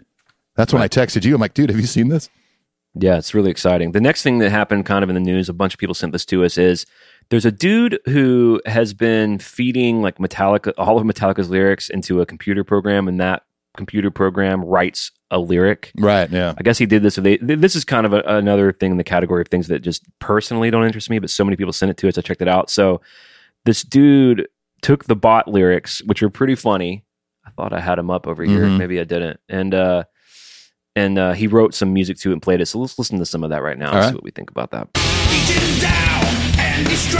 That's when I texted you. I'm like, dude, have you seen this? Yeah, it's really exciting. The next thing that happened kind of in the news, a bunch of people sent this to us, is there's a dude who has been feeding like Metallica, all of Metallica's lyrics into a computer program, and that computer program writes a lyric. Right. Yeah. I guess he did this. So they, this is kind of a, another thing in the category of things that just personally don't interest me, but so many people sent it to us. I checked it out. So this dude took the bot lyrics, which are pretty funny. I thought I had them up over here. Mhm. Maybe I didn't. And uh, and uh, he wrote some music to it and played it. So let's listen to some of that right now. And right. See what we think about that. Beaten down and destroy.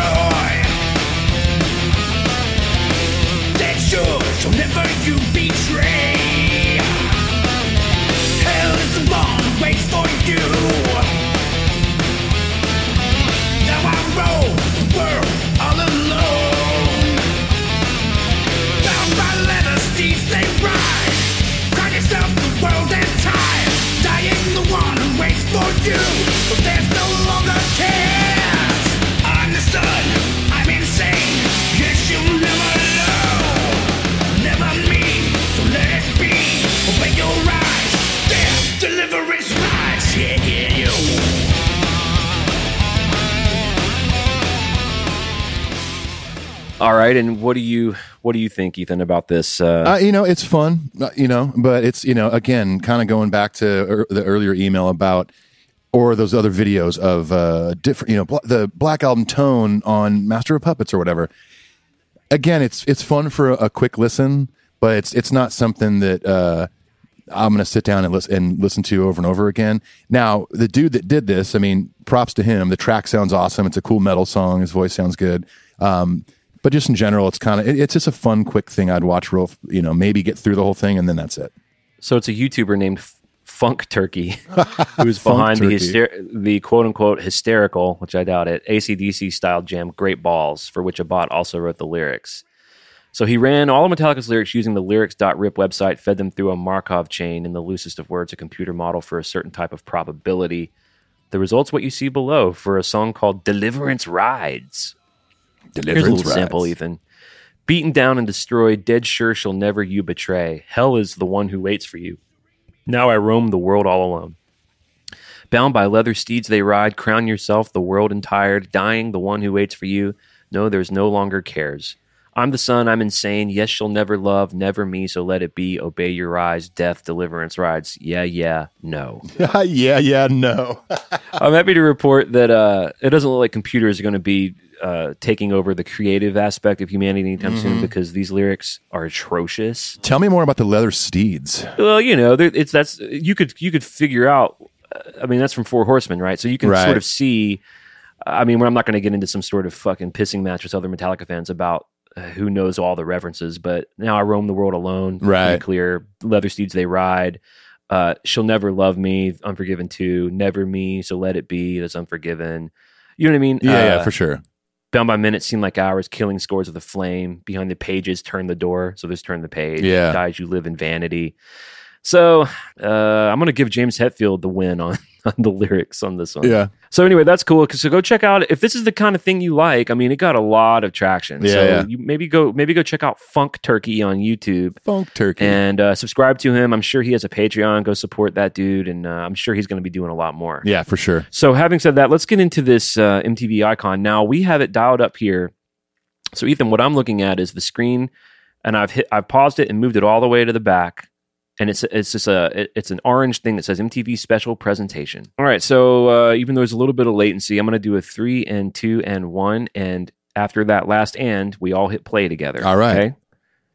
That sure shall never you betray. Hell is the one waits for you. All right. And what do you what do you think, Ethan, about this? Uh, Uh, you know, it's fun, uh, you know, but it's, you know, again, kind of going back to er, the earlier email about, or those other videos of uh, different, you know, bl- the Black Album tone on Master of Puppets or whatever. Again, it's it's fun for a, a quick listen, but it's it's not something that uh, I'm going to sit down and listen and listen to over and over again. Now, the dude that did this, I mean, props to him. The track sounds awesome. It's a cool metal song. His voice sounds good. Um, but just in general, it's kind of it, it's just a fun, quick thing I'd watch real, you know, maybe get through the whole thing and then that's it. So it's a YouTuber named Funk Turkey who's behind the, hyster- the quote unquote hysterical, which I doubt it, ACDC style jam Great Balls, for which a bot also wrote the lyrics. So he ran all of Metallica's lyrics using the lyrics.rip website, fed them through a Markov chain, in the loosest of words, a computer model for a certain type of probability. The result's what you see below for a song called Deliverance Rides. Here's a little sample, Ethan. Beaten down and destroyed, dead sure she'll never you betray. Hell is the one who waits for you. Now I roam the world all alone. Bound by leather steeds they ride, crown yourself the world entire, dying the one who waits for you. No, there's no longer cares. I'm the sun, I'm insane. Yes, she'll never love, never me, so let it be. Obey your eyes, death, deliverance rides. Yeah, yeah, no. yeah, yeah, no. I'm happy to report that uh, it doesn't look like computers are going to be uh, taking over the creative aspect of humanity anytime soon because these lyrics are atrocious. Tell me more about the leather steeds. Well, you know, it's that's you could you could figure out. uh, I mean, that's from Four Horsemen, right? So you can Right. sort of see. I mean, I'm not going to get into some sort of fucking pissing match with other Metallica fans about uh, who knows all the references, but now I roam the world alone. Right. clear. Leather steeds they ride. Uh, She'll never love me. Unforgiven two. Never me. So let it be. That's unforgiven. You know what I mean? Yeah, Uh, yeah, for sure. Bound by minutes seem like hours, killing scores of the flame. Behind the pages, turn the door. So there's turn the page. Yeah. Dies, you live in vanity. So uh, I'm going to give James Hetfield the win on, on the lyrics on this one. Yeah. So anyway, that's cool. So go check out if this is the kind of thing you like. I mean, it got a lot of traction. Yeah, so yeah. you maybe go maybe go check out Funk Turkey on YouTube Funk turkey. and uh, subscribe to him. I'm sure he has a Patreon. Go support that dude, and uh, I'm sure he's going to be doing a lot more. yeah, for sure. So, having said that, let's get into this uh, MTV icon. Now we have it dialed up here. So, Ethan, what I'm looking at is the screen, and I've hit, I've paused it and moved it all the way to the back, and it's it's just a it's an orange thing that says MTV Special Presentation. All right, so uh, even though there's a little bit of latency, I'm going to do a three and two and one, and after that last and, we all hit play together. All right. Okay?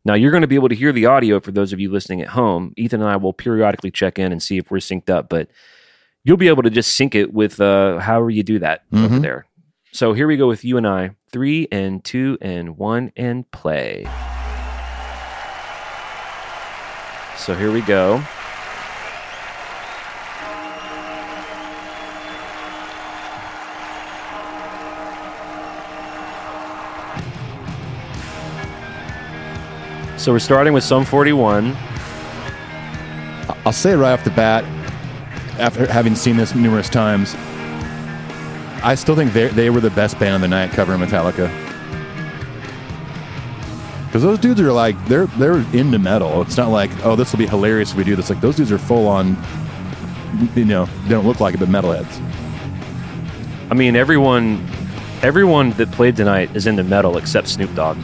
Now you're going to be able to hear the audio for those of you listening at home. Ethan and I will periodically check in and see if we're synced up, but you'll be able to just sync it with uh, however you do that over Mhm. there. So here we go with you and I. Three and two and one and play. So here we go. So we're starting with Sum 41. I'll say right off the bat, after having seen this numerous times, I still think they they were the best band of the night covering Metallica. Because those dudes are like they're they're into metal. It's not like oh this will be hilarious if we do this. Like those dudes are full on, you know, they don't look like it, but metalheads. I mean, everyone, everyone that played tonight is into metal except Snoop Dogg.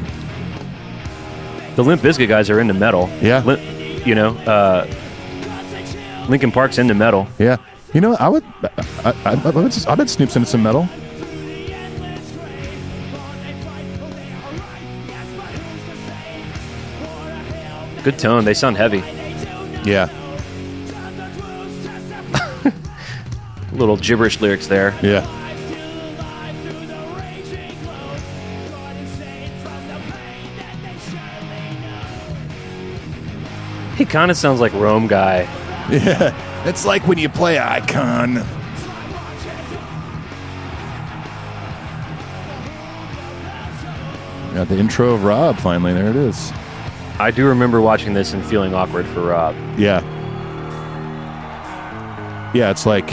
The Limp Bizkit guys are into metal. Yeah. Limp, you know, uh, Linkin Park's into metal. Yeah, you know I would I I, I, I bet Snoop's into some metal. Good tone. They sound heavy. Yeah, Little gibberish lyrics there. yeah. He kind of sounds like Rome guy. Yeah, it's like when you play Icon. Got the intro of Rob finally. There it is. I do remember watching this and feeling awkward for Rob. Yeah. Yeah, it's like,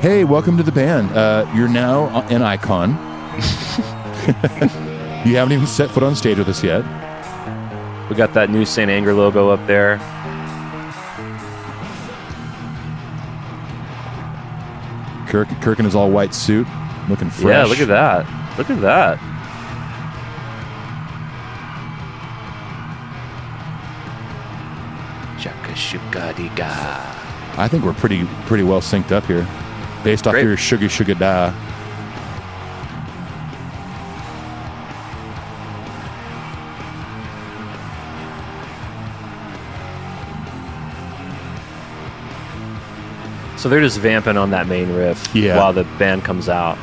hey, welcome to the band. Uh, you're now an icon. you haven't even set foot on stage with us yet. We got that new St. Anger logo up there. Kirk, Kirk in his all white suit, looking fresh. Yeah, look at that. Look at that. I think we're pretty pretty well synced up here, based off Great. your sugar sugar da. So they're just vamping on that main riff Yeah. while the band comes out.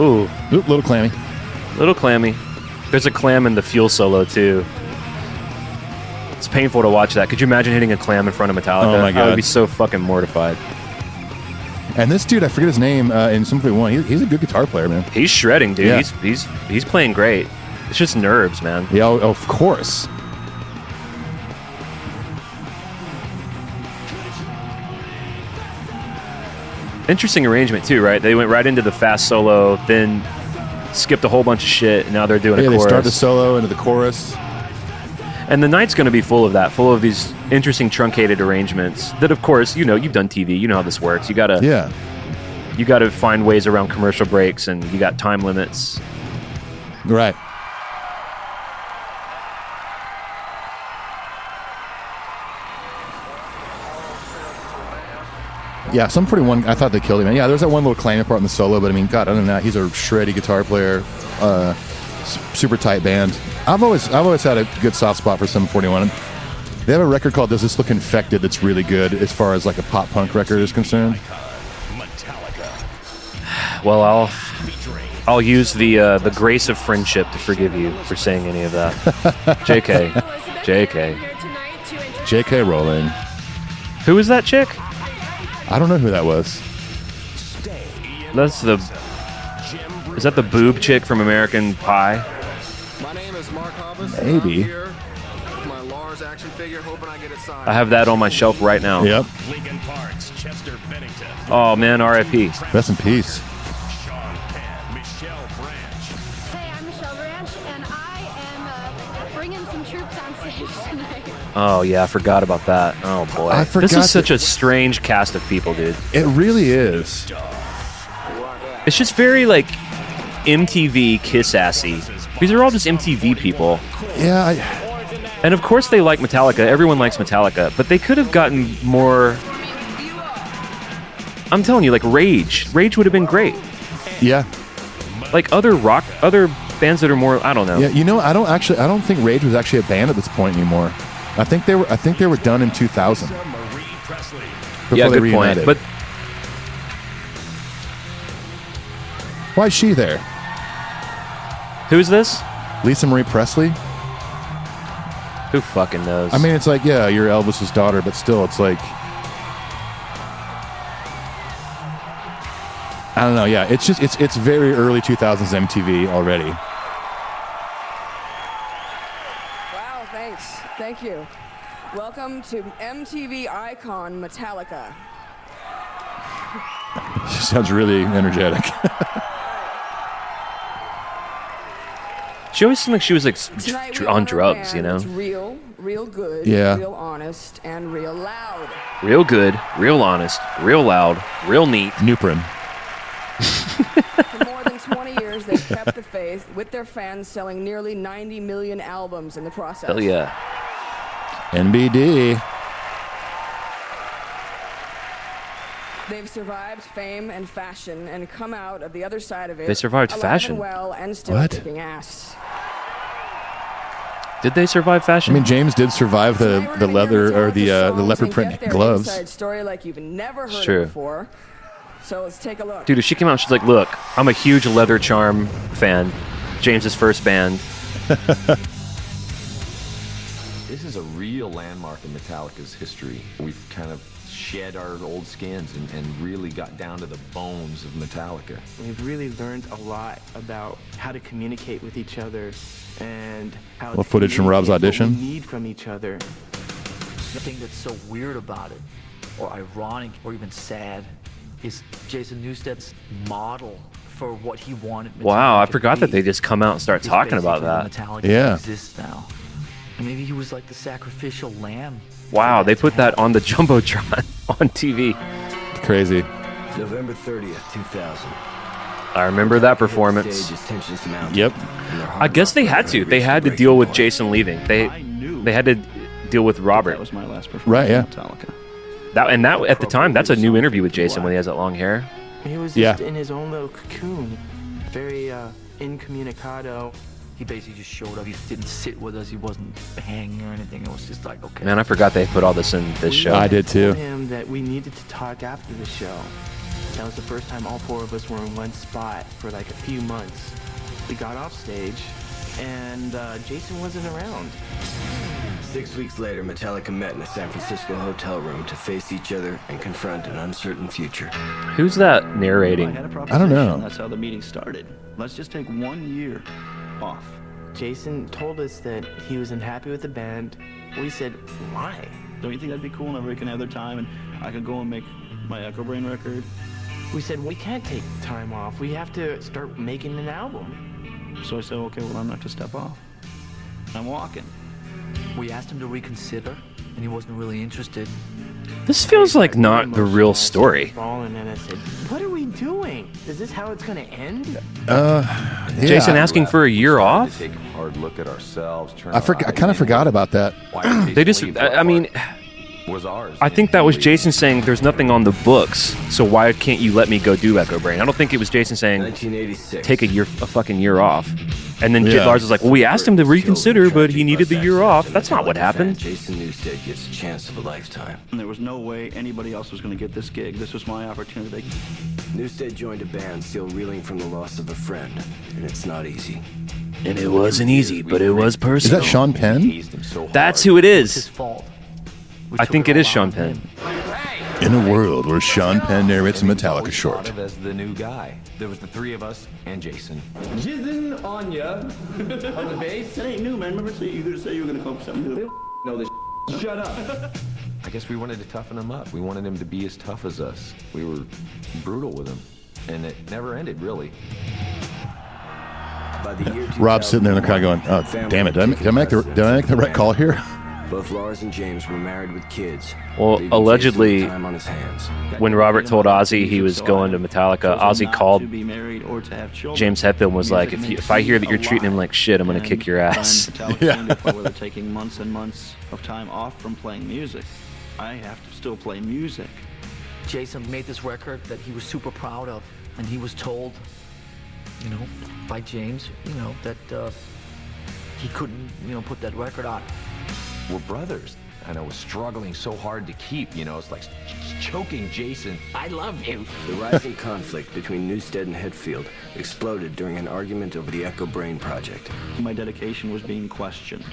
Ooh, Oop, little clammy. little clammy. There's a clam in the fuel solo too. It's painful to watch that. Could you imagine hitting a clam in front of Metallica? Oh my god. I would be so fucking mortified. And this dude, I forget his name uh, in Sum 41. He, he's a good guitar player, man. He's shredding, dude. Yeah. He's he's he's playing great. It's just nerves, man. Yeah, oh, of course. Interesting arrangement too, right? They went right into the fast solo, then skipped a whole bunch of shit, and now they're doing Yeah, a they chorus. start the solo into the chorus. And the night's going to be full of that, full of these interesting truncated arrangements. That, of course, you know, you've done TV, you know how this works. You gotta, Yeah. you gotta find ways around commercial breaks, and you got time limits. Right. Yeah, some pretty one. I thought they killed him. And yeah, there's that one little clanging part in the solo, but I mean, God, other than that, he's a shreddy guitar player, uh, super tight band. I've always, I've always had a good soft spot for Sum 41. They have a record called "Does This Look Infected" that's really good as far as like a pop punk record is concerned. Well, I'll, I'll use the uh, the grace of friendship to forgive you for saying any of that. Jk, Jk. J.K. Rowling. Who is that chick? I don't know who that was. That's the. Is that the boob chick from American Pie? My name is Mark Hobbs. Maybe. I'm here with my Lars action figure, hoping I get it signed. I have that on my shelf right now. Yep. Linkin Park's, Chester Bennington, Oh man, R.I.P. Rest in peace. Oh yeah, I forgot about that. Oh boy, I this is such that- a strange cast of people, dude. It really is. It's just very like MTV kiss assy. These are all just MTV people, Yeah, I, and of course they like Metallica. Everyone likes Metallica, but they could have gotten more. I'm telling you, like Rage. Rage would have been great. yeah, Like other rock, other bands that are more. I don't know. yeah. You know, I don't actually. I don't think Rage was actually a band at this point anymore. I think they were. I think they were done in 2000. Before yeah, they good point. reunited. But why is she there? who's this? Lisa Marie Presley. Who fucking knows? I mean, it's like, yeah, you're Elvis's daughter, but still, it's like. I don't know. Yeah, it's just it's it's very early 2000s MTV already. Thank you. Welcome to MTV icon Metallica. She sounds really energetic. she always seemed like she was like dr- on drugs, you know. that's real, real good, Yeah. real honest, and real loud. Real good, real honest, real loud, real neat. Nuprin. For more than 20 years, they've kept the faith with their fans, selling nearly 90 million albums in the process. Hell yeah. NBD. They've survived fame and fashion and come out of the other side of it. They survived fashion? And well, and still What? kicking ass. Did they survive fashion? I mean, James did survive the the leather or the uh, the leopard print get their gloves. Inside story like you've never heard true. it before. So let's take a look. Dude, if she came out, she's like, "Look, I'm a huge Leather Charm fan. James's first band. This is a real landmark in Metallica's history. We've kind of shed our old skins and, and really got down to the bones of Metallica. We've really learned a lot about how to communicate with each other and how Well, to footage from Rob's communicate what audition. we need from each other. The thing that's so weird about it, or ironic, or even sad, is Jason Newsted's model for what he wanted. Wow, I Metallica to forgot that they just come out and start talking about that. Metallica Yeah. exists now. And maybe he was like the sacrificial lamb. Wow, they put that on the jumbotron on TV. Crazy. November 30th, 2000. I remember that performance. Stage as tensions mount. Yep. I guess they had to. They had to deal with Jason leaving. They they had to deal with Robert. That was my last performance. Right, yeah. Metallica. That and that at the time, that's a new interview with Jason when he has that long hair. He was Yeah. in his own little cocoon, very uh, incommunicado. He basically just showed up. He didn't sit with us. He wasn't hanging or anything. It was just like, okay. Man, I forgot they put all this in this show. I did too. him that we needed to talk after the show. That was the first time all four of us were in one spot for like a few months. We got off stage, and uh, Jason wasn't around. Six weeks later, Metallica met in a San Francisco hotel room to face each other and confront an uncertain future. Who's that narrating? I had a I don't know. That's how the meeting started. Let's just take one year off. Jason told us that he was unhappy with the band. We said, why? Don't you think that'd be cool? Whenever we can have their time, and I could go and make my Echobrain record. we said we can't take time off. We have to start making an album. So I said, okay, well, I'm not to step off. I'm walking. We asked him to reconsider, and he wasn't really interested. This feels like not the real story. Falling, and I said, what are we doing? Is this how it's gonna end? Uh, Jason asking for a year off? Take a hard look at ourselves. Turn I, forg- I kind of forgot about that. They just, I I mean, was ours. I think that was Jason saying there's nothing on the books, so why can't you let me go do Echobrain? I don't think it was Jason saying 1986. take a year, a fucking year off. And then J- Yeah. Lars was like, well, we asked him to reconsider, but he needed the year off. That's not what happened. Jason Newsted gets a chance of a lifetime. And there was no way anybody else was going to get this gig. This was my opportunity. Newsted joined a band still reeling from the loss of a friend, and it's not easy. And it wasn't easy, but it was personal. Is personal. that Sean Penn? That's who it is. His fault. I think it is Sean Penn. In a world where Sean Penn narrates a Metallica short. Thought of as the new guy. There was the three of us and Jason. Jizzing on ya. on the bass? That ain't new, man. Remember say you were gonna say you were gonna come up something new. No, this. Shut up. I guess we wanted to toughen him up. We wanted him to be as tough as us. We were brutal with him, and it never ended really. By the year Rob's sitting there in the of going, "Oh, damn it! Did I, make, did I make the did I make the right call here?" Both Lars and James were married with kids. Well, allegedly, time on his hands. when Robert told Ozzy he was going to Metallica, Ozzy called To be married or to have children. James Hetfield was like, if, you, if I hear that you're treating him like shit, I'm going to kick your And ass. Metallica came a point where they're taking months and months of time off from playing music. I have to still play music. Jason made this record that he was super proud of, and he was told, you know, by James, you know, that uh, he couldn't, you know, put that record on. We're brothers. And I was struggling so hard to keep, you know, it's like choking Jason. I love you. The rising conflict between Newsted and Hetfield exploded during an argument over the Echobrain project. My dedication was being questioned.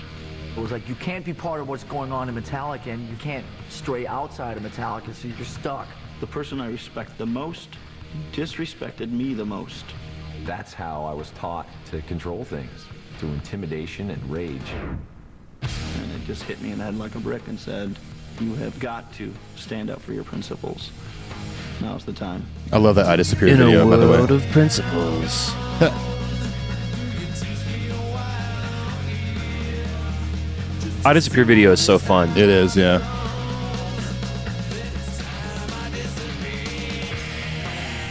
It was like you can't be part of what's going on in Metallica, and you can't stray outside of Metallica, so you're stuck. The person I respect the most disrespected me the most. That's how I was taught to control things through intimidation and rage. And it just hit me in the head like a brick and said, You have got to stand up for your principles. Now's the time. I love that I disappeared In a video. by the way, world of principles. I Disappear video is so fun. It is, yeah.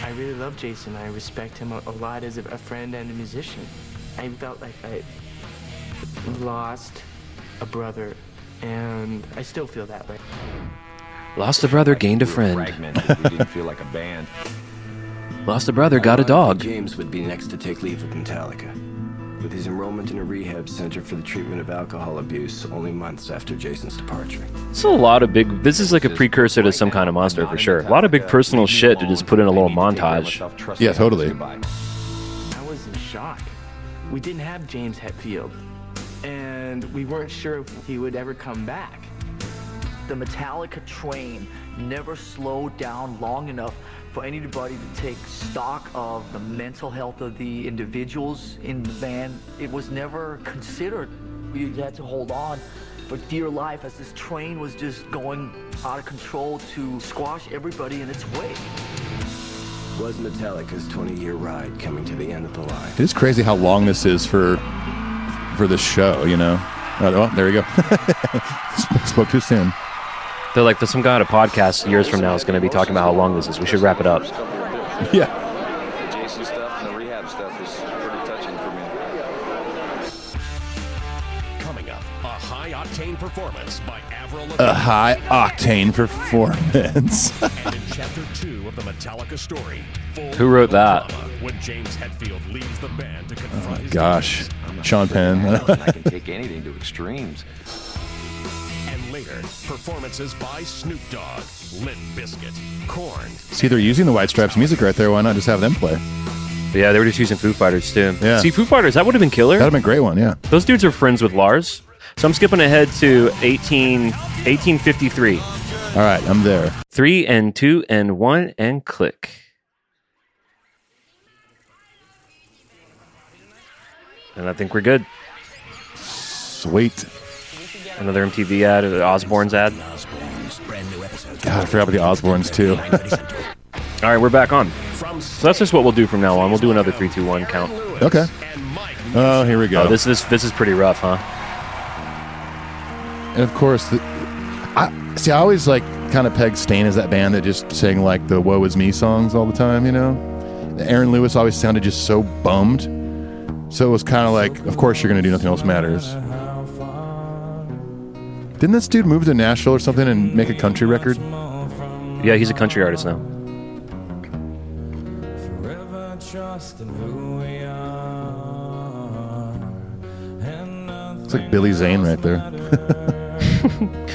I really love Jason. I respect him a, a lot as a, a friend and a musician. I felt like I lost a brother, and I still feel that way. Lost a brother, gained a friend. We didn't feel like a band. Lost a brother, got a uh, dog. James would be next to take leave of Metallica. With his enrollment in a rehab center for the treatment of alcohol abuse only months after Jason's departure. It's a lot of big. This is like a precursor to some kind of monster for sure. A lot of big personal shit to just put in a little montage. Yeah, totally. I was in shock. We didn't have James Hetfield, and we weren't sure if he would ever come back. The Metallica train never slowed down long enough for anybody to take stock of the mental health of the individuals in the band. It was never considered. We had to hold on for dear life as this train was just going out of control to squash everybody in its way. Was Metallica's 20 year ride coming to the end of the line? It is crazy how long this is for for this show. You know. Oh, oh, there you go. Spoke too soon. They're like, there's some guy on a podcast years from now is going to be talking about how long this is. We should wrap it up. Yeah. The Jason stuff and the rehab stuff is pretty touching for me. Coming up, a high octane performance by Avril A high octane performance. and in chapter two of the Metallica story, full Who wrote that? drama when James Hetfield leaves the band to oh confront his Gosh, Sean Penn. I can take anything to extremes. And later, performances by Snoop Dogg, Limp Bizkit, Korn, See, they're using the White Stripes music right there. Why not just have them play? Yeah, they were just using Foo Fighters too. Yeah. See, Foo Fighters, that would have been killer. That'd have been a great one. Yeah. Those dudes are friends with Lars. So I'm skipping ahead to 18, 1853. All right, I'm there. Three and two and one and click. And I think we're good. Sweet. Another MTV ad, uh, or the Osbourne's ad. God, I forgot about the Osbournes too. All right, we're back on. So that's just what we'll do from now on. We'll do another three, two, one count. Okay. Oh, here we go. Oh, this is this is pretty rough, huh? And of course, the, I see. I always like kind of peg Staind as that band that just sang like the "Woe Is Me" songs all the time. You know, Aaron Lewis always sounded just so bummed. So it was kind of like, of course you're gonna do nothing else matters. Didn't this dude move to Nashville or something and make a country record? Yeah, he's a country artist now. It's like Billy Zane right there.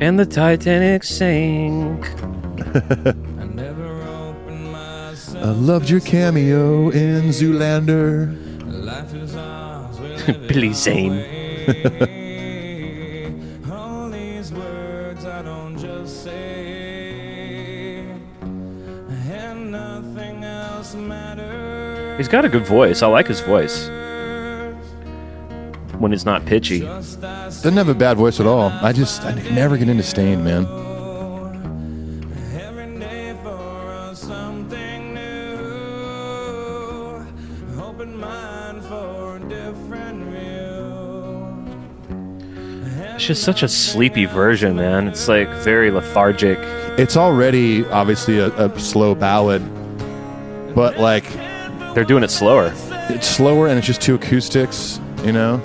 And the Titanic sank. I never opened my. I loved your cameo in Zoolander. Billy Zane. He's got a good voice. I like his voice. When it's not pitchy. Doesn't have a bad voice at all. I just I never get into Staind, man. It's just such a sleepy version, man. It's like very lethargic. It's already obviously a, a slow ballad, but like they're doing it slower. It's slower and it's just two acoustics, you know.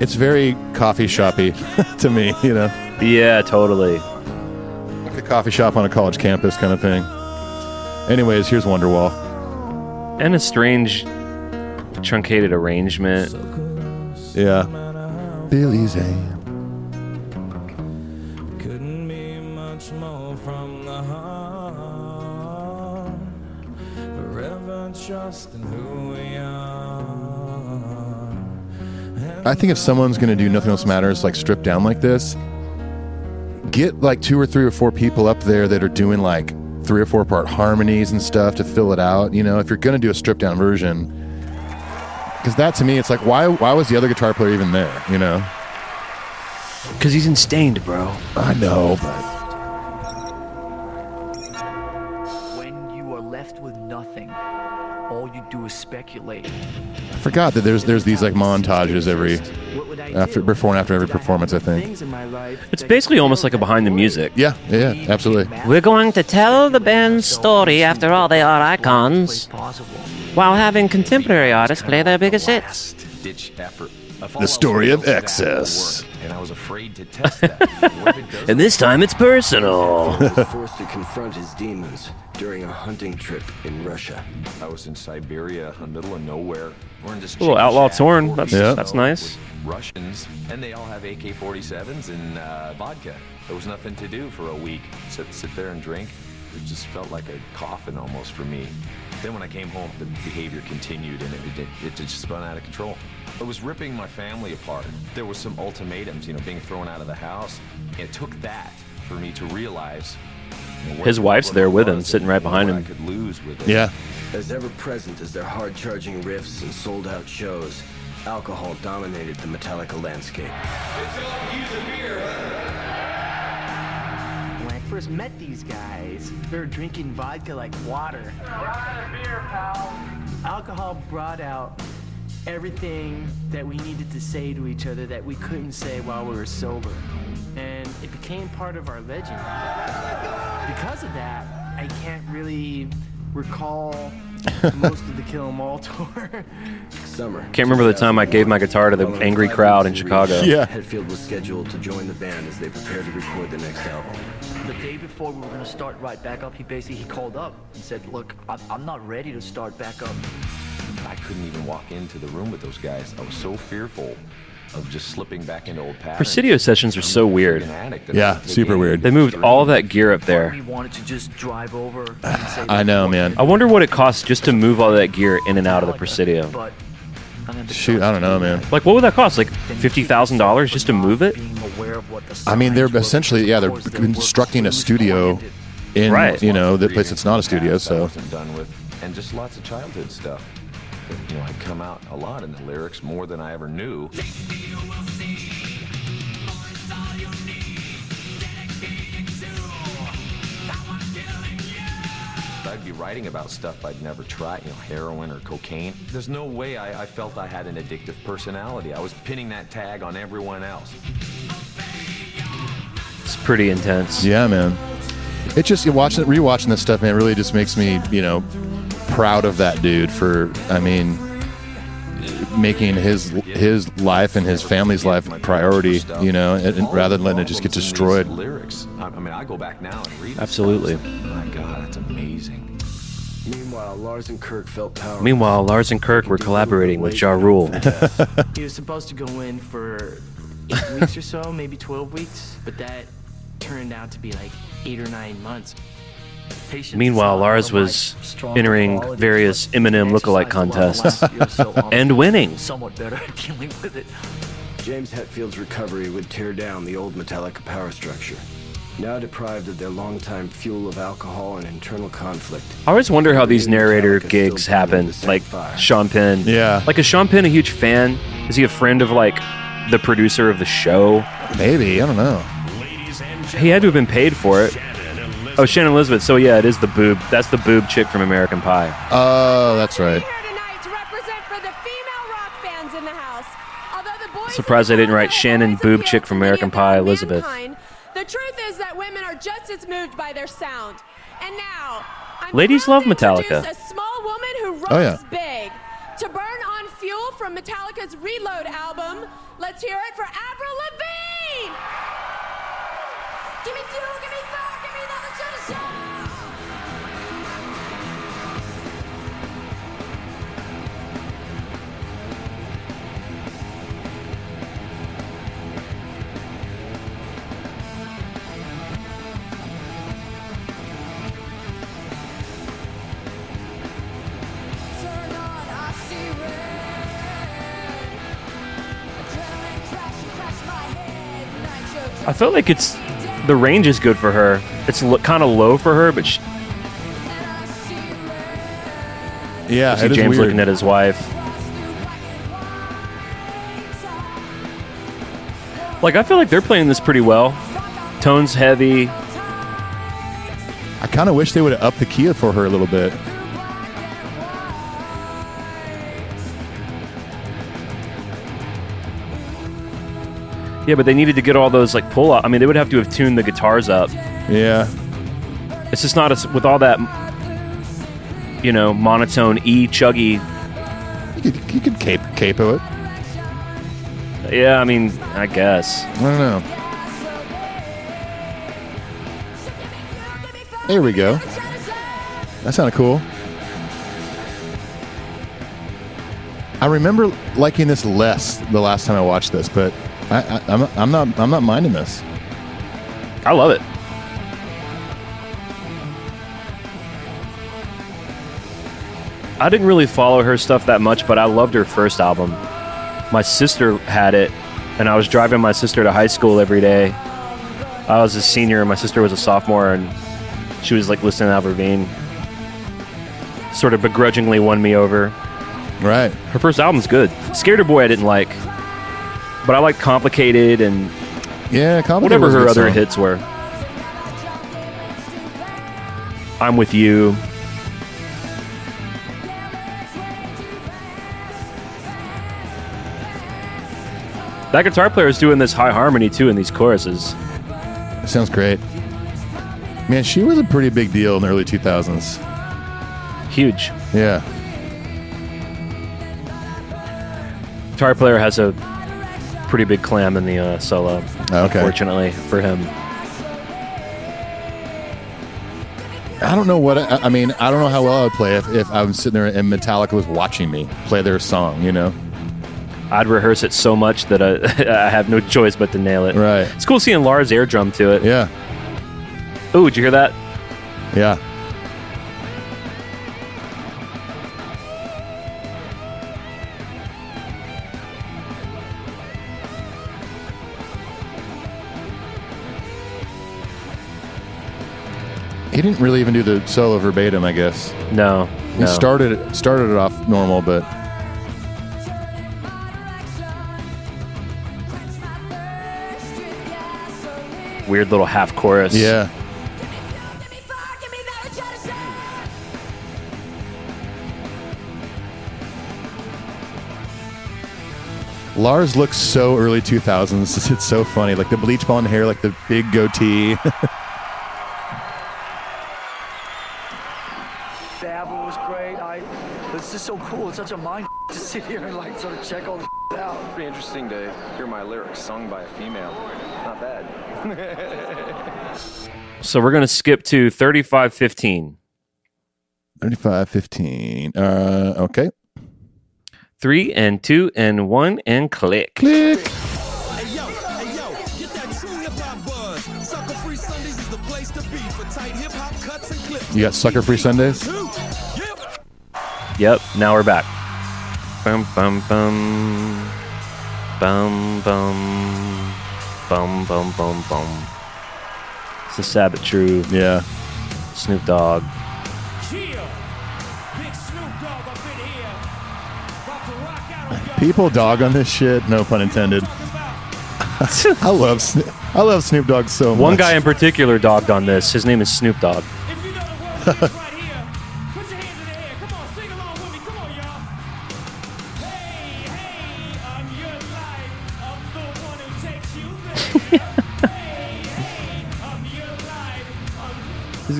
It's very coffee shoppy to me, you know. Yeah, totally. Like a coffee shop on a college campus kind of thing. Anyways, here's Wonderwall. And a strange truncated arrangement. Yeah. Billy Zane. I think if someone's going to do Nothing Else Matters, like stripped down like this, get like two or three or four people up there that are doing like three or four part harmonies and stuff to fill it out. You know, if you're going to do a stripped down version, because that to me, it's like, why, why was the other guitar player even there? You know? Because he's in Staind, bro. I know, but. When you are left with nothing, all you do is speculate. I forgot that there's there's these like montages every after before and after every performance. I think. It's basically almost like a behind the music. Yeah, yeah, absolutely. We're going to tell the band's story after all they are icons, while having contemporary artists play their biggest hits. Ditch effort. The story of excess. And I was afraid to test that. And this time it's personal. Forced to confront his demons during a hunting trip in Russia. I was in Siberia, in the middle of nowhere. We're in this A little outlaw torn. That's- feet that's nice. Russians, and they all have AK-47s and uh, vodka. There was nothing to do for a week except sit there and drink. It just felt like a coffin almost for me. Then when I came home, the behavior continued and it, it, it just spun out of control. It was ripping my family apart. There was some ultimatums, you know, being thrown out of the house. It took that for me to realize. You know, what- His wife's there with him, sitting right behind him. I could lose with it. Yeah. As ever present as their hard charging riffs and sold out shows, alcohol dominated the Metallica landscape. When I first met these guys, they were drinking vodka like water. Alcohol brought out everything that we needed to say to each other that we couldn't say while we were sober. And it became part of our legend. Because of that, I can't really recall most of the Kill 'Em All tour. Summer. Can't remember the time I gave my guitar to the angry crowd in Chicago. Hetfield was scheduled to join the band as they prepared to record the next album. The day before we were gonna start right back up, he basically he called up and said, "Look, I'm, I'm not ready to start back up." I couldn't even walk into the room with those guys. I was so fearful of just slipping back into old patterns. Presidio sessions are so weird. Yeah, super weird. They moved all that gear up there. We wanted to just drive over and ah, say, I know, man. I wonder what it costs just to move all that gear in and out of the Presidio. Shoot, I don't know, man. Like, what would that cost? Like fifty thousand dollars just to move it? aware of what the I mean, they're essentially yeah, they're constructing a studio in Right. you know the place that's not a studio. So wasn't done with, and just lots of childhood stuff you know, I come out a lot in the lyrics, more than I ever knew. I'd be writing about stuff I'd never tried, you know, heroin or cocaine. There's no way I, I felt I had an addictive personality. I was pinning that tag on everyone else. It's pretty intense. Yeah, man. It just watching, rewatching this stuff, man. Really, just makes me, you know, proud of that dude for I mean making his his life and his family's life a priority, you know, and, and rather than letting it just get destroyed. Lyrics. I, I mean, I go back now and read. Absolutely. My God, that's amazing. Meanwhile, Lars and Kirk felt powerless. Meanwhile, Lars and Kirk were collaborating with Ja Rule. He was supposed to go in for eight weeks or so, maybe 12 weeks, but that turned out to be like eight or nine months. Meanwhile, Lars was entering various Eminem lookalike contests and winning. Somewhat better at dealing with it. James Hetfield's recovery would tear down the old Metallica power structure. Now deprived of their longtime fuel of alcohol and internal conflict, I always wonder how these narrator gigs happen. Like Sean Penn. Yeah. Like, is Sean Penn a huge fan? Is he a friend of, like, the producer of the show? Maybe. I don't know. He had to have been paid for it. Oh, Shannon Elizabeth. So, yeah, it is the boob. That's the boob chick from American Pie. Oh, that's right. fans in the house. Although the boys Surprised I didn't write Shannon boob chick from American Pie Elizabeth. the truth is that women are just as moved by their sound. And now, I'm Ladies love Metallica. a small woman who oh, rocks Oh, yeah. big. To burn on fuel from Metallica's Reload album, let's hear it for Avril Lavigne. Give me fuel, give me fire, I felt like it's. The range is good for her. It's lo- kind of low for her, but sh Yeah, see James looking at his wife. Like, I feel like they're playing this pretty well. Tone's heavy. I kind of wish they would have upped the key for her a little bit. Yeah, but they needed to get all those like pull up. I mean, they would have to have tuned the guitars up. Yeah. It's just not as with all that, you know, monotone E chuggy. You could you could cape capo it. Yeah, I mean, I guess. I don't know. There we go. That sounded cool. I remember liking this less the last time I watched this, but I, I, I'm, I'm not I'm not minding this. I love it. I didn't really follow her stuff that much, but I loved her first album. My sister had it, and I was driving my sister to high school every day. I was a senior, and my sister was a sophomore, and she was like listening to Avril Lavigne. Sort of begrudgingly won me over. Right. Her first album's good. Scared a Boy I didn't like, but I like Complicated and Yeah, Complicated whatever her other song. hits were. I'm with you. That guitar player is doing this high harmony too in these choruses. Sounds great. Man, she was a pretty big deal in the early 2000s. Huge. Yeah. Guitar player has a pretty big clam in the uh, solo. Okay. Unfortunately for him. I don't know what I, I mean. I don't know how well I would play if, if I was sitting there and Metallica was watching me play their song. You know. I'd rehearse it so much that I, I have no choice but to nail it. Right. It's cool seeing Lars air drum to it. Yeah. Ooh, did you hear that? Yeah. He didn't really even do the solo verbatim, I guess. No, he no. started started it off normal, but weird little half chorus. Yeah. Lars looks so early 2000s. It's so funny. Like the bleach blonde hair, like the big goatee. just so cool. It's such a mind to sit here and like sort of check all the out. Pretty interesting to hear my lyrics sung by a female. Not bad. So we're going to skip to 3515. 35 15. Uh, okay. Three and two and one and click. Click. You got Sucker Free Sundays? Yep, now we're back. Bum bum bum. Bum bum. Bum bum bum bum. It's the Sabbath True. Yeah. Snoop Dogg. People dog on this shit. No pun intended. I love Snoop, I love Snoop Dogg so much. One guy in particular dogged on this. His name is Snoop Dogg.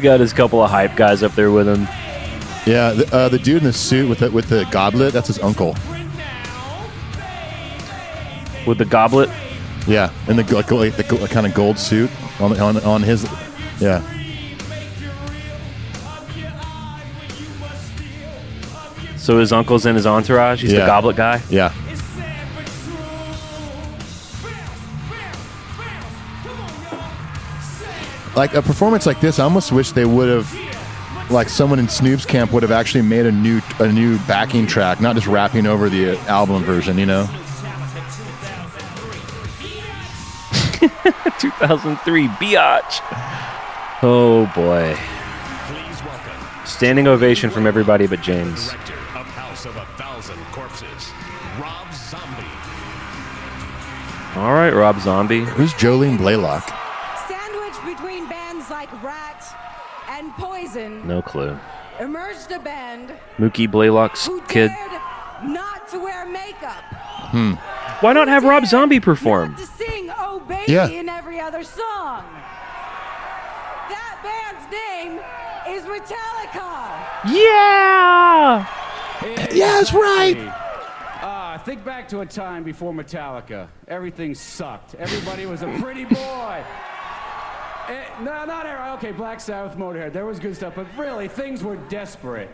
He's got his couple of hype guys up there with him. Yeah, the, uh, the dude in the suit with the, with the goblet, that's his uncle. With the goblet? Yeah, and the like, like the go- kind of gold suit on on on his yeah. So his uncle's in his entourage. He's Yeah. the goblet guy. Yeah. Like a performance like this, I almost wish they would have, like someone in Snoop's camp would have actually made a new a new backing track, not just rapping over the album version. You know? 2003 Biatch. Oh boy. Standing ovation from everybody but James. Director of House of a Thousand Corpses, Rob Zombie. All right, Rob Zombie. Who's Jolene Blalock? Sandwiched between bands like Ratt and Poison, No clue. emerged a band Mookie Blaylock's who kid. dared not to wear makeup, Hmm. Why not have Rob Zombie perform? to sing "Oh Baby" Yeah. in every other song. That band's name is Metallica. Yeah. Yeah, that's right. Uh, think back to a time before Metallica. Everything sucked. Everybody was a pretty boy. Eh, no, not every, okay. Black Sabbath, Motorhead. There was good stuff, but really, things were desperate.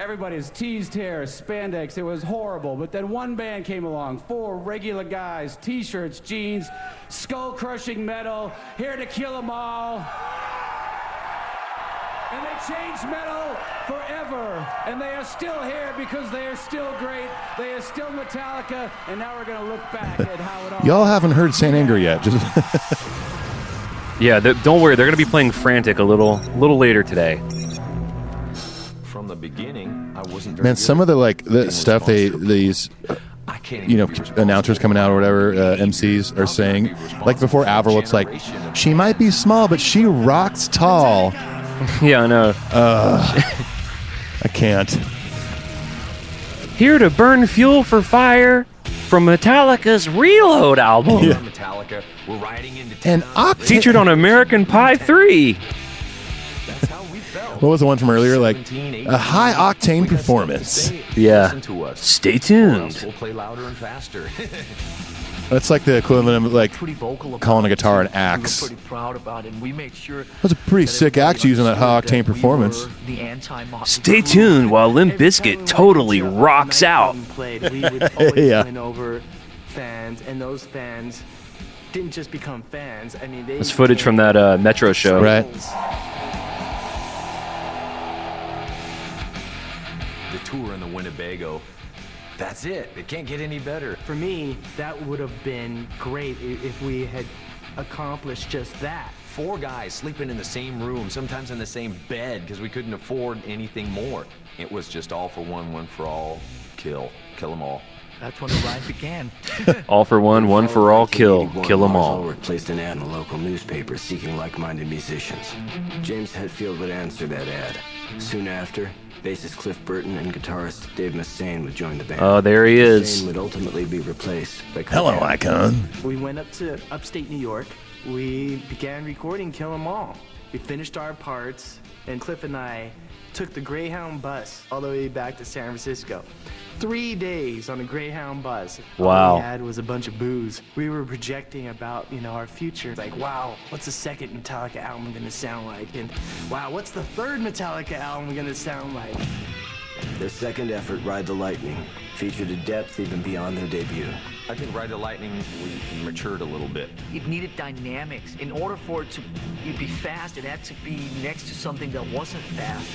Everybody's teased hair, spandex. It was horrible. But then one band came along, four regular guys, t-shirts, jeans, skull-crushing metal, here to kill 'em all. And they changed metal forever. And they are still here because they are still great. They are still Metallica. And now we're going to look back at how it all. Y'all haven't heard Saint Anger yet. Just Yeah, th- don't worry. They're going to be playing Frantic a little, little later today. From the beginning, I wasn't very man, good some of the like the stuff they these you know announcers coming out or whatever uh, MCs are saying. Like before Avril, it's like she might be small, but she rocks tall. yeah, I know. Uh, I can't. Here to burn fuel for fire from Metallica's Reload album. Yeah. Metallica. We're riding into And Octane. Featured on American Pie 3. What was the one from earlier? Like a high octane performance. Yeah. Listen to us. Stay tuned. We'll play louder and faster. That's like the equivalent of like Pretty vocal about calling a guitar an axe. pretty proud about it, and we sure That's a pretty sick axe using that high octane that we performance. were the anti Stay tuned while Limp Bizkit totally rocks out. played, we would Yeah. win over fans, and those fans didn't just become fans. I mean, they That's footage from that uh, Metro show. Right. the tour in the Winnebago. That's it. It can't get any better. For me, that would have been great if we had accomplished just that. Four guys sleeping in the same room, sometimes in the same bed, because we couldn't afford anything more. It was just all for one, one for all, kill, kill them all. That's when the ride began. All for one, one for all, kill. Kill them Lars all. Ulrich placed an ad in a local newspaper seeking like-minded musicians. James Hetfield would answer that ad. Soon after, bassist Cliff Burton and guitarist Dave Mustaine would join the band. Oh, there he is. Mustaine would ultimately be replaced by Hello, Icon. We went up to upstate New York. We began recording Kill 'Em All. We finished our parts, and Cliff and I took the Greyhound bus all the way back to San Francisco. Three days on a Greyhound bus. All Wow. we had was a bunch of booze. We were projecting about, you know, our future. Like, wow, what's the second Metallica album gonna sound like? And wow, what's the third Metallica album gonna sound like? Their second effort, Ride the Lightning, featured a depth even beyond their debut. I think Ride the Lightning we matured a little bit. It needed dynamics. In order for it to be fast, it had to be next to something that wasn't fast.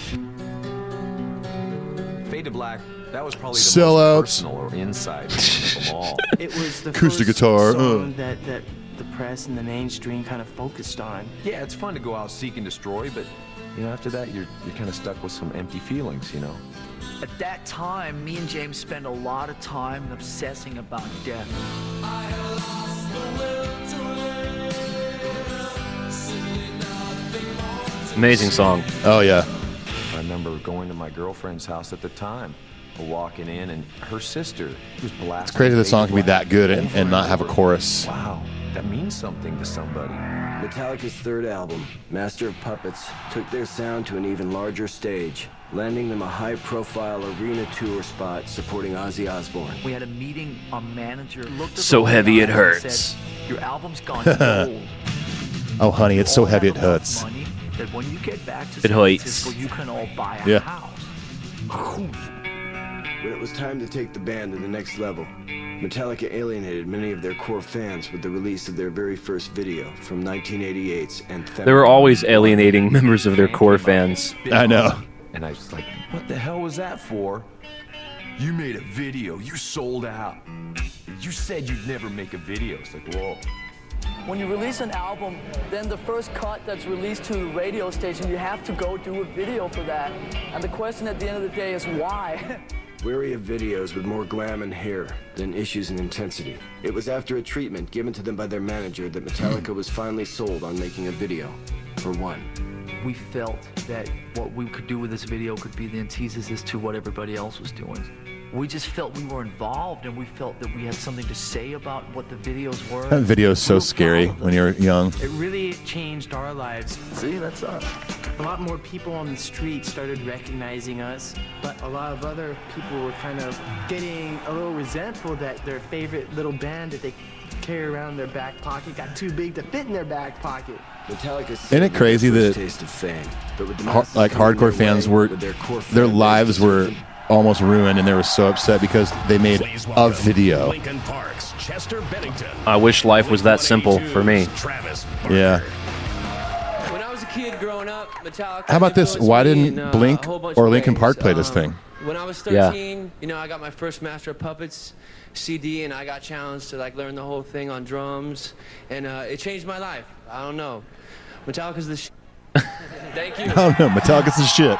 Fade to Black, that was probably the Sellouts. most personal or inside of them all. It was the Acoustic first guitar, song uh. that, that the press and the mainstream kind of focused on. Yeah, it's fun to go out seek and destroy, but you know, after that, you're you're kind of stuck with some empty feelings, you know. At that time, me and James spent a lot of time obsessing about death. Amazing song. Oh yeah. I remember going to my girlfriend's house at the time, walking in, and her sister was blasting. It's crazy the song can be that good and, and not have a chorus. Wow, that means something to somebody. Metallica's third album, Master of Puppets, took their sound to an even larger stage, landing them a high-profile arena tour spot supporting Ozzy Osbourne. We had a meeting. Our manager looked at So the heavy it hurts. said, Your album's gone gold. Oh, honey, it's so heavy it hurts. That when you get back to It San hurts. You can all buy a Yeah. house. When it was time to take the band to the next level, Metallica alienated many of their core fans with the release of their very first video from 1988's Anthem. They were always alienating members of their core fans. I know. And I was like, what the hell was that for? You made a video. You sold out. You said you'd never make a video. It's like, whoa. When you release an album, then the first cut that's released to the radio station, you have to go do a video for that. And the question at the end of the day is why? Weary of videos with more glam and hair than issues and intensity. It was after a treatment given to them by their manager that Metallica was finally sold on making a video. For one. We felt that what we could do with this video could be the antithesis to what everybody else was doing. We just felt we were involved and we felt that we had something to say about what the videos were. That video is so scary when you're young. It really changed our lives. See, that's us. A lot more people on the street started recognizing us, but a lot of other people were kind of getting a little resentful that their favorite little band that they carry around in their back pocket got too big to fit in their back pocket. Metallica Isn't it crazy that taste of fame, but with the har- like hardcore fans way were their core their fan lives to were almost ruined and they were so upset because they made a video. Parks, Chester Bennington. I wish life was that simple for me. Travis. Yeah. When I was a kid growing up, Metallica. How about this? Why didn't in, uh, Blink a whole bunch or of Linkin. Park play this Um, thing? When I was Yeah. 13, you know, I got my first Master of Puppets CD, and I got challenged to like learn the whole thing on drums, and uh, it changed my life. I don't know. Metallica's the. Sh- Thank you. I don't know. Metallica's the shit.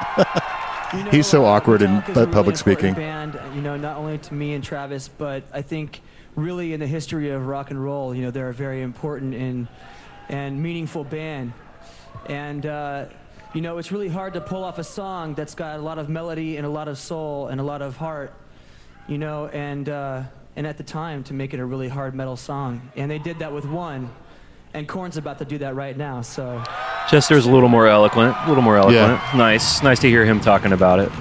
He's so awkward in Metallica's a really public speaking. Band, you know, not only to me and Travis, but I think really in the history of rock and roll, you know, they're a very important and and meaningful band. And uh, you know, it's really hard to pull off a song that's got a lot of melody and a lot of soul and a lot of heart. You know, and uh, and at the time to make it a really hard metal song, and they did that with one. And Korn's about to do that right now, so. Chester's a little more eloquent. A little more eloquent. Yeah. Nice. Nice to hear him talking about it.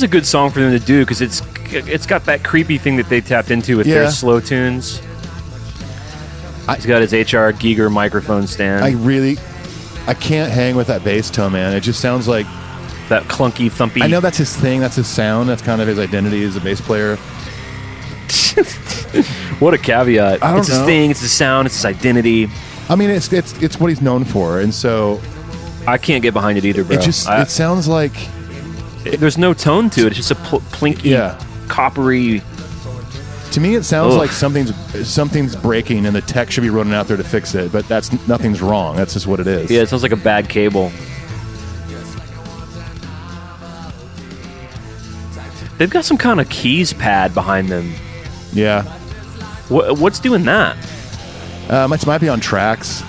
Is a good song for them to do because it's it's got that creepy thing that they tapped into with Yeah. their slow tunes. He's got his HR Giger microphone stand. I really, I can't hang with that bass tone, man. It just sounds like that clunky, thumpy. I know that's his thing. That's his sound. That's kind of his identity as a bass player. what a caveat! I don't it's his know. thing. It's his sound. It's his identity. I mean, it's it's it's what he's known for, and so I can't get behind it either, bro. it just I- it sounds like there's no tone to it. It's just a pl- plinky, Yeah. coppery. to me it sounds Ugh. like something's something's breaking, and the tech should be running out there to fix it. But that's nothing's wrong. That's just what it is. Yeah, it sounds like a bad cable. They've got some kind of keys pad behind them. Yeah. What, what's doing that? Um, it might be on tracks.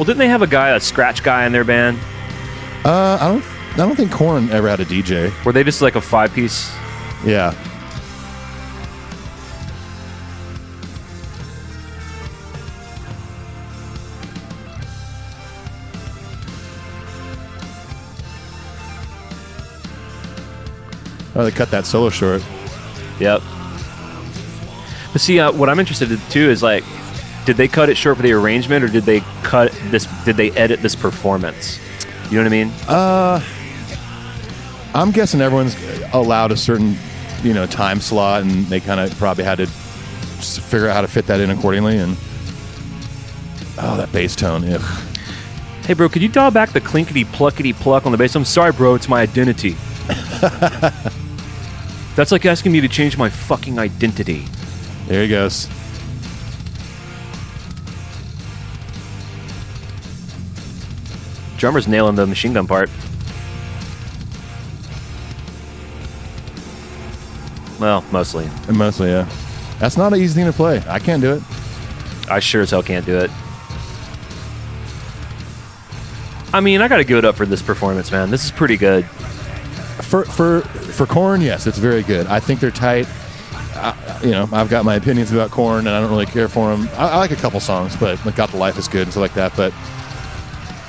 Well, didn't they have a guy, a scratch guy in their band? Uh, I don't. I don't think Korn ever had a DJ. Were they just like a five piece? Yeah. Oh, they cut that solo short. Yep. But see, uh, what I'm interested in too is like, did they cut it short for the arrangement, or did they cut this? Did they edit this performance? You know what I mean? Uh, I'm guessing everyone's allowed a certain, you know, time slot, and they kind of probably had to figure out how to fit that in accordingly. And oh, that bass tone, ugh. Hey, bro, could you dial back the clinkety pluckety pluck on the bass? I'm sorry, bro. It's my identity. That's like asking me to change my fucking identity. There he goes. Drummer's nailing the machine gun part. Well, mostly. Mostly, yeah. That's not an easy thing to play. I can't do it. I sure as hell can't do it. I mean, I got to give it up for this performance, man. This is pretty good. For for for Korn, yes, it's very good. I think they're tight. I, you know, I've got my opinions about Korn, and I don't really care for them. I, I like a couple songs, but like "Got the Life" is good and stuff like that. But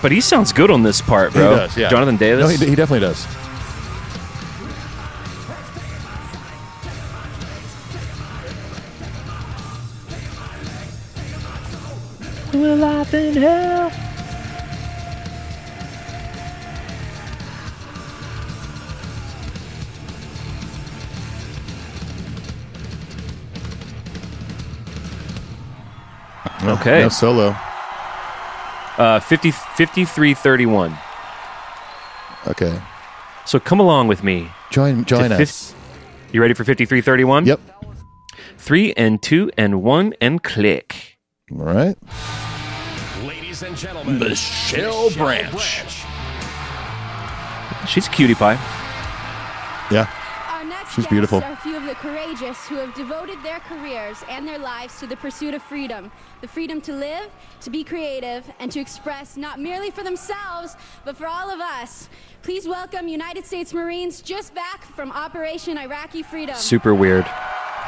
But he sounds good on this part, bro. he does, yeah. Jonathan Davis. No, he, he definitely does. In hell. Okay. no solo. Uh, 50, 5331. Okay. So come along with me. Join to join fif- us. You ready for 5331? Yep. Three and two and one and click. All right. Ladies and gentlemen, Michelle Branch. She's a cutie pie. Yeah. She's beautiful. Guests are a few of the courageous who have devoted their careers and their lives to the pursuit of freedom. The freedom to live, to be creative, and to express not merely for themselves, but for all of us. Please welcome United States Marines just back from Operation Iraqi Freedom. Super weird.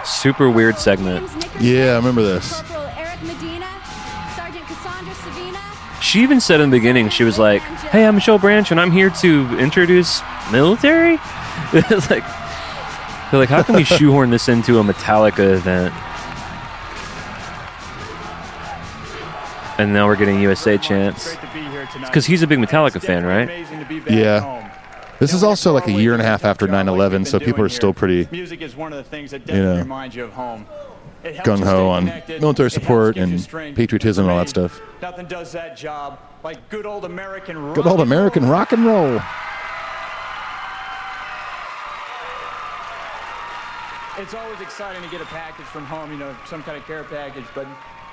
Super weird segment. Yeah, I remember this. Corporal Eric Medina, Sergeant Cassandra Savina, She even said in the beginning, she was like, "Hey, I'm Michelle Branch, and I'm here to introduce military." it's like, they're like, how can we shoehorn this into a Metallica event? And now we're getting USA chance. Because he's a big Metallica fan, right? Yeah. This is also like a year and a half after 9/11, so people are still pretty Music is one of the things that You definitely know, reminds you of home. It helps you gung ho on military support and patriotism and all that stuff. Nothing does that job like good old American rock. Good old American rock and roll. It's always exciting to get a package from home, you know, some kind of care package, but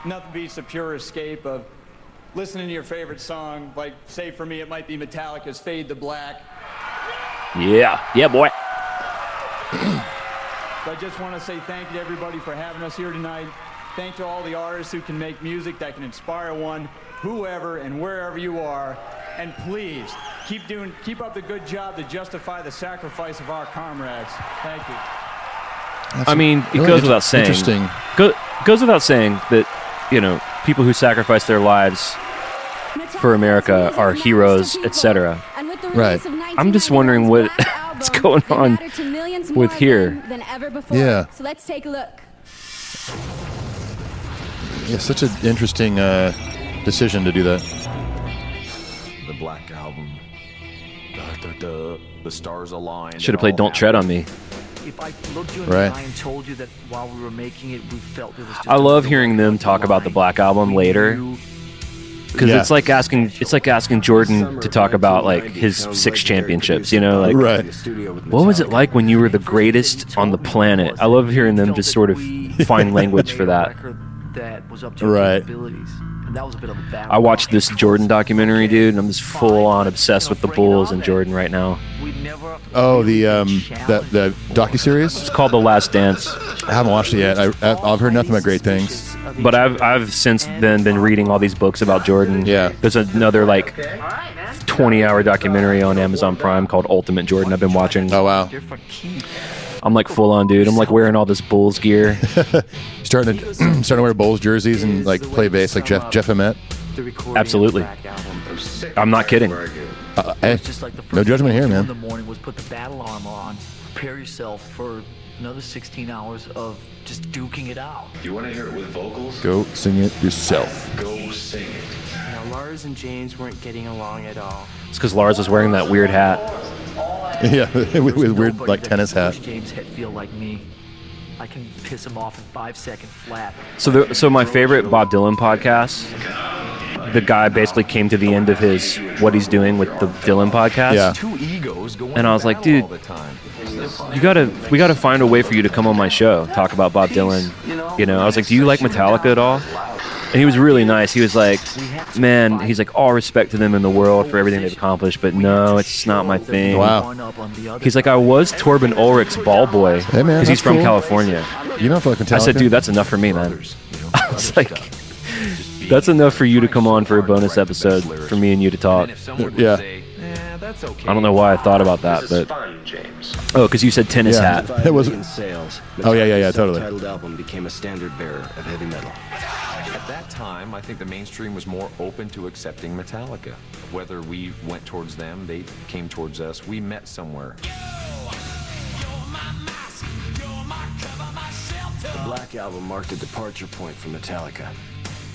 nothing beats the pure escape of listening to your favorite song. Like, say for me, it might be Metallica's Fade to Black. Yeah. Yeah, boy. So I just want to say thank you to everybody for having us here tonight. Thank you to all the artists who can make music that can inspire one, whoever and wherever you are. And please keep doing, keep up the good job to justify the sacrifice of our comrades. Thank you. I mean, it goes inter- without saying. interesting. Go, goes without saying that, you know, people who sacrifice their lives for America are heroes, etc. And with With the Right. release of 19 I'm just wondering what what's going on mattered to millions more with here. again than ever before. Yeah. So let's take a look. Yeah, such an interesting uh, decision to do that. The Black Album. Da, da, da. The stars align. Should have played "Don't Tread on Me." If I looked you in Right. the eye and told you that while we were making it, we felt it was just I a love hearing them talk about the Black Album later. Because Yeah. it's like asking it's like asking Jordan to talk about like his six championships, you know, like Right. what was it like when you were the greatest on the planet? I love hearing them just sort of find language for that. that was up to your Right. capabilities. And that was a bit of a battle. I watched this Jordan documentary, dude, and I'm just full on obsessed with the Bulls and Jordan right now. Oh, the um, that the docu series. It's called The Last Dance. I haven't watched it yet. I, I, I've heard nothing but great things. But I've I've since then been reading all these books about Jordan. Yeah. There's another like 20 hour documentary on Amazon Prime called Ultimate Jordan. I've been watching. Oh wow. I'm like full on, dude. I'm like wearing all this Bulls gear. starting to starting to wear Bulls jerseys and like play bass like Jeff Jeff Emmett. Absolutely. I'm not kidding. Uh, hey, Just like the first no judgment here, thing In man. the morning was put the battle armor on, prepare yourself for another 16 hours of just duking it out. You want to hear it with vocals? Go sing it yourself. Go sing it. Now, Lars and James weren't getting along at all. It's because Lars was wearing that weird hat. Yeah, with, with weird like tennis hat. James Hetfield like me. I can piss him off in five seconds flat. So, the, so my favorite Bob Dylan podcast, the guy basically came to the end of his what he's doing with the Dylan podcast. Yeah. Two egos going And I was like, dude, all the time. You gotta, we gotta find a way for you to come on my show, talk about Bob Dylan. You know, I was like, do you like Metallica at all? And he was really nice. He was like, man, he's like, all respect to them in the world for everything they've accomplished, but no, it's not my thing. Wow. He's like, I was Torben Ulrich's ball boy Hey, man, because he's from cool. California. You don't feel like Metallica? I said, dude, that's enough for me, man. I was like, that's enough for you to come on for a bonus episode for me and you to talk. Yeah. Eh, I don't know why I thought about that, but oh, because you said tennis Yeah. hat. It was- In sales, Oh, yeah, yeah, yeah, totally. self-titled album became a standard bearer of heavy metal. At that time, I think the mainstream was more open to accepting Metallica. Whether we went towards them, they came towards us, we met somewhere. The Black Album marked a departure point for Metallica.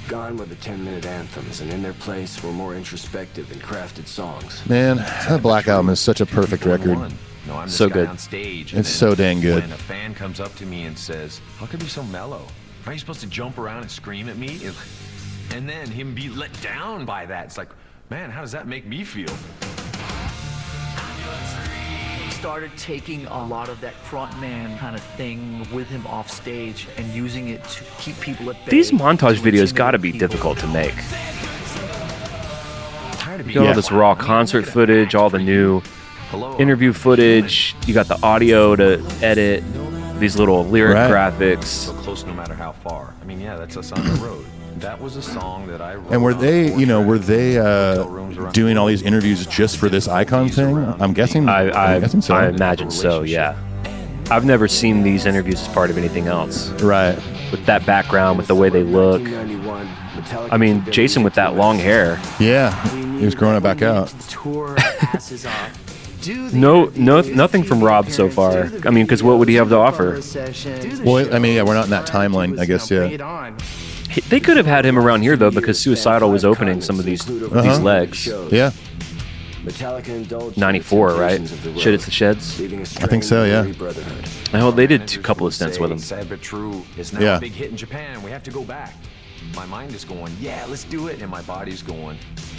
Gone were the 10-minute anthems, and in their place were more introspective and crafted songs. Man, that Black Album is such a perfect record. No, I'm So good. on stage. It's so dang good. When a fan comes up to me and says, "How could you be so mellow? Are you supposed to jump around and scream at me?" And then him be let down by that. It's like, man, how does that make me feel? He started taking a lot of that frontman kind of thing with him off stage and using it to keep people at bay. These montage videos got to be people. difficult to make. You being got all this raw concert footage, all the new interview footage. You got the audio to edit. These little lyric Right. graphics. so close no matter how far. I mean, yeah, that's us on the road. That was a song that I wrote. And were they, you know, were they uh, doing all these interviews just for this icon thing? I'm guessing. I, I, I'm guessing so. I imagine so. Yeah. I've never seen these interviews as part of anything else. Right. With that background, with the way they look. I mean, Jason with that long hair. Yeah, he was growing it back out. Tour asses off. Do No, no, nothing from Rob so far. I mean, because what would he have to offer? Well, I mean, yeah, we're not in that timeline, I guess. Yeah. He- They could have had him around here though, because Suicidal was opening some of these these Uh-huh. legs. Yeah. Metallica '94, right? temptations of Shit, it's the Sheds. I think so, yeah. strained brotherhood. Oh, they did a couple of stints with him. Sad true. It's now Yeah. a big hit in Japan. We have to go back. My mind is going, yeah, let's do it, and my body's going,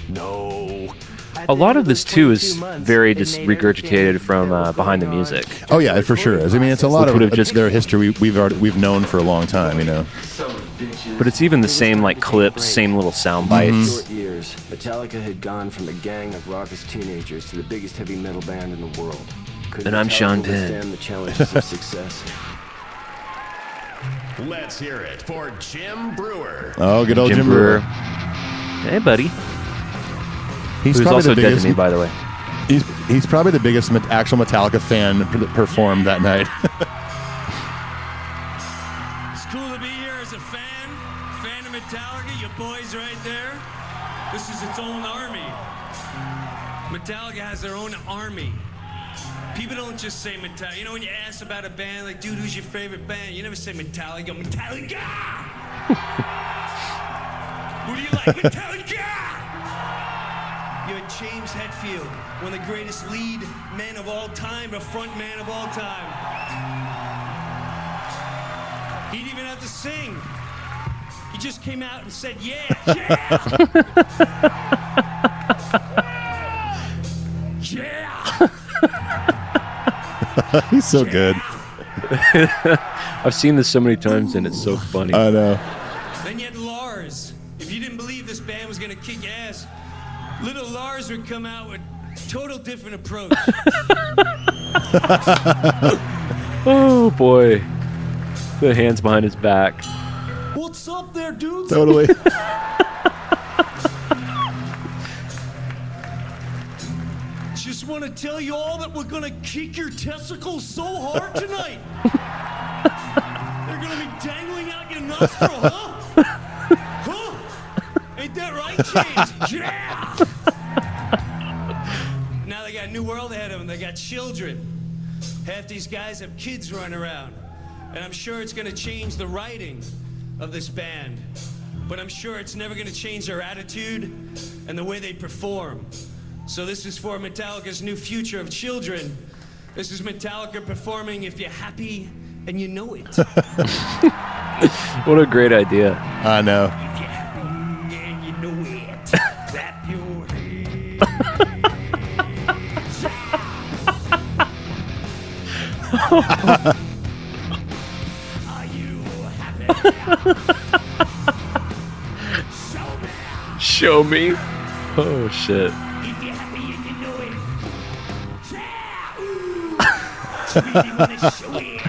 no. A lot of this too is very just regurgitated from uh, behind the music. Oh yeah, for sure is. I mean, it's a lot Which of would just just- their history we, we've already, we've known for a long time. You know. But it's even the same like clips, same little sound mm-hmm. bites. Short years, Metallica had gone from a gang of raucous teenagers to the biggest heavy metal band in the world. Could And I'm Sean Penn. the challenges of success? Let's hear it for Jim Breuer. Oh, good old Jim Jim, Breuer. Breuer. Hey, buddy. He's Who's probably also the dead biggest. to me, by the way. He's he's probably the biggest actual Metallica fan that performed that night. Metallica has their own army. People don't just say Metallica. You know, when you ask about a band, like, dude, who's your favorite band? You never say Metallica. Metallica! Who do you like? Metallica! You had James Hetfield, one of the greatest lead men of all time, a front man of all time. He didn't even have to sing. He just came out and said, yeah, yeah! yeah! He's so good. I've seen this so many times and it's so funny. I know. Then you had Lars. If you didn't believe this band was gonna kick ass, little Lars would come out with total different approach. oh boy. The hands behind his back. What's up there, dudes? Totally. Just want to tell you all that we're gonna kick your testicles so hard tonight. They're gonna be dangling out your nostril, huh? Huh? Ain't that right, James? Yeah! now they got a new world ahead of them. They got children. Half these guys have kids running around. And I'm sure it's gonna change the writing of this band. But I'm sure it's never gonna change their attitude and the way they perform. So this is for Metallica's new future of children. This is Metallica performing If You're Happy and You Know It. What a great idea. I know. and you know it. Clap your hands. Are you happy? Show me. Oh shit.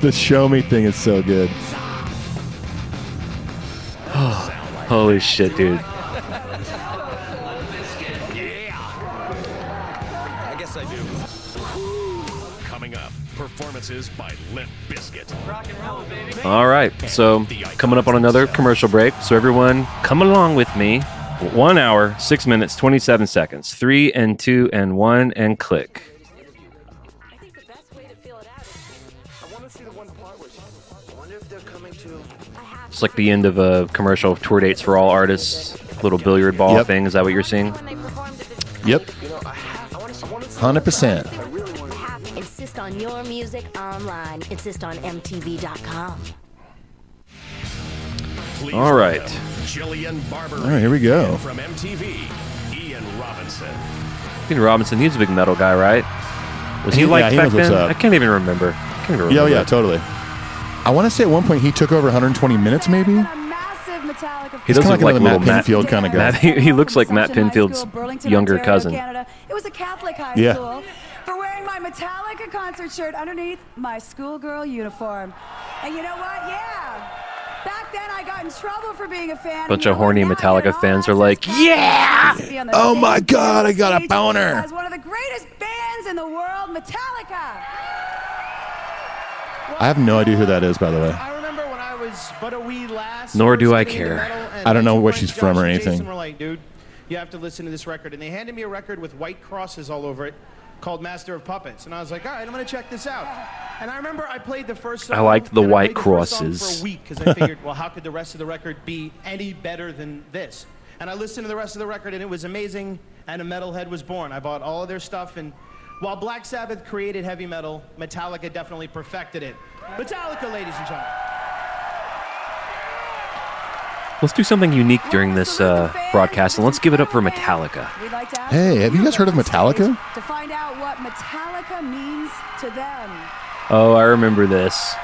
The show me thing is so good. Holy shit, dude. I guess I do. Coming up, performances by Limp Bizkit. Rock and roll. All right. So, coming up on another commercial break. So, everyone, come along with me. One hour, six minutes, 27 seconds. Three and two and one and click. It's like the end of a commercial of tour dates for all artists. Little billiard ball Yep. thing. Is that what you're seeing? Yep. Hundred percent. Insist on your music online. Insist on MTV.com. Please All right. Jillian Barber. All right, here we go. And From MTV, Ian Robinson. Peter Robinson, he's a big metal guy, right? Was he, He- like yeah, back knows what's then? I can't even remember. I can't even Yeah, oh, remember. yeah, totally. I want to say at one point he took over 120 minutes, maybe. He He's does kinda look like like another little Matt Pinfield kinda guy. Matt- he, he looks like Matt Assumption Pinfield's School, younger Ontario, cousin. Canada. It was a Catholic high Yeah. school. For wearing my Metallica concert shirt underneath my schoolgirl uniform. And you know what? Yeah. Back then I got in trouble for being a fan. Bunch of horny Metallica fans are like, yeah. Oh my God, I got a boner. As one of the greatest bands in the world, Metallica. I have no idea who that is, by the way. I remember when I was but a wee lass. Nor do I care. I don't know where she's from or anything. Jason were like, dude, you have to listen to this record. And they handed me a record with white crosses all over it called Master of Puppets. And I was like, all right, I'm going to check this out. And I remember I played the first song. I liked the white played the crosses. For a week because I figured, well, how could the rest of the record be any better than this? And I listened to the rest of the record and it was amazing. And a metalhead was born. I bought all of their stuff. And while Black Sabbath created heavy metal, Metallica definitely perfected it. Metallica, ladies and gentlemen. Let's do something unique during this uh, broadcast, and let's give it up for Metallica. We'd like to ask Hey, have you guys heard of Metallica? to find out what Metallica means to them. Oh, I remember this.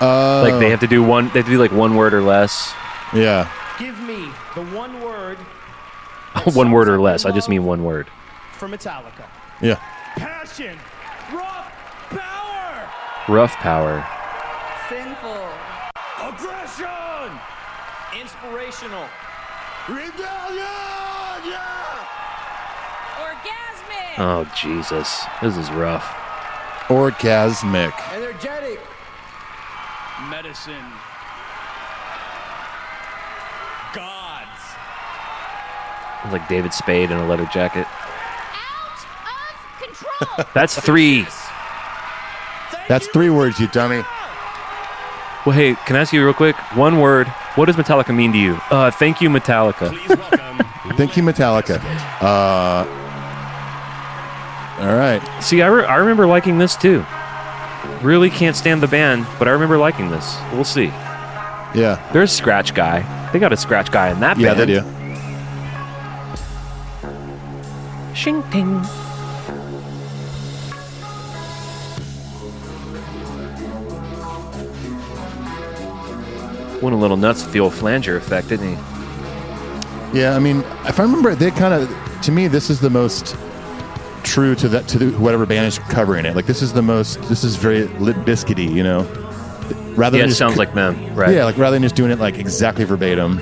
Uh, Like they have to do one. They have to do like one word or less. Yeah. Give me the one word one word or less. I just mean one word. for Metallica. Yeah. Passion. Rough power. Rough power. Inspirational. Rebellion. Yeah. Orgasmic. Oh Jesus, this is rough. Orgasmic. Energetic. Medicine. gods. Like David Spade in a leather jacket. Out of Control. That's three. That's three words, you dummy. Well, hey, can I ask you real quick? One word. What does Metallica mean to you? Uh, thank you, Metallica. Thank you, Metallica. Uh, all right. See, I, re- I remember liking this too. Really can't stand the band, but I remember liking this. We'll see. Yeah. There's Scratch Guy. They got a Scratch Guy in that Yeah, band. they do. Shing ting. Went a little nuts with the old flanger effect, didn't he? Yeah, I mean, if I remember, they kind of, to me, this is the most true to that to the, whatever band is covering it. Like this is the most, this is very lit biscuity, you know. Rather Yeah, than it sounds co- like them, right. Yeah, like rather than just doing it like exactly verbatim.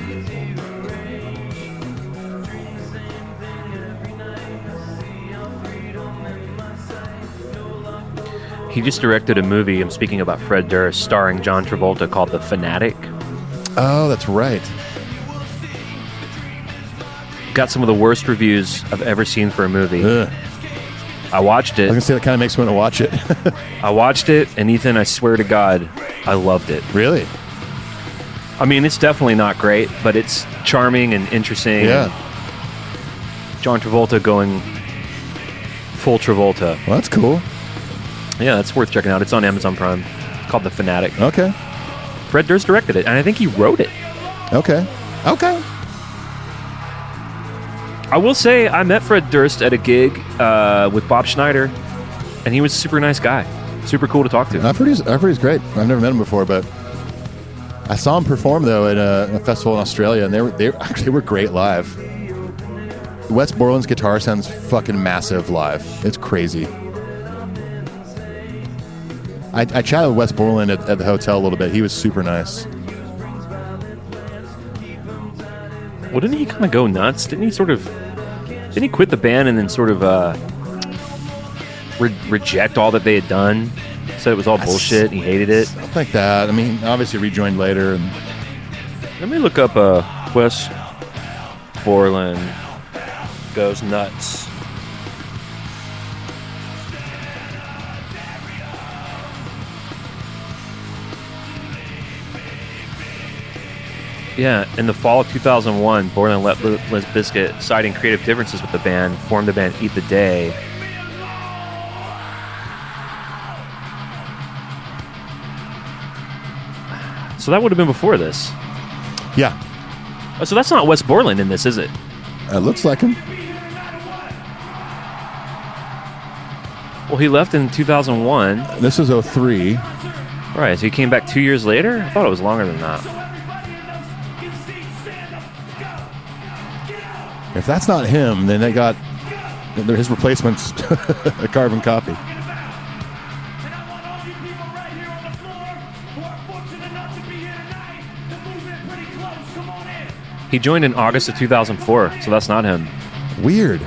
He just directed a movie. I'm speaking about Fred Durst, starring John Travolta, called The Fanatic. Oh, that's right. Got some of the worst reviews I've ever seen for a movie. Ugh. I watched it. I was it. gonna say that kind of makes me want to watch it. I watched it, and Ethan, I swear to God, I loved it. really? I mean, it's definitely not great, but it's charming and interesting. Yeah. John Travolta going full Travolta. Well, that's cool. Yeah, it's worth checking out. It's on Amazon Prime. It's called The Fanatic. Okay. Fred Durst directed it, and I think he wrote it. Okay. Okay. I will say, I met Fred Durst at a gig uh, with Bob Schneider, and he was a super nice guy. Super cool to talk to. I've heard he's, I've heard he's great. I've never met him before, but I saw him perform though at a, a festival in Australia, and they were they, they were great live. Wes Borland's guitar sounds fucking massive live. It's crazy. I, I chatted with Wes Borland at, at the hotel a little bit. He was super nice. Well, didn't he kind of go nuts? Didn't he sort of? Didn't he quit the band and then sort of uh, re- reject all that they had done? Said it was all bullshit. He hated it. Stuff like that. I mean, obviously rejoined later, and Let me look up uh, Wes Borland goes nuts. Yeah, in the fall of 2001, Borland let Limp Bizkit, citing creative differences with the band, formed the band Eat the Day. So that would have been before this. yeah, Oh, so that's not Wes Borland in this, is it? it looks like him. Well, he left in 2001. This is 03. Right, so he came back two years later? I thought it was longer than that. If that's not him, then they got they're his replacements a carbon copy. He joined in August of 2004, so that's not him. Weird.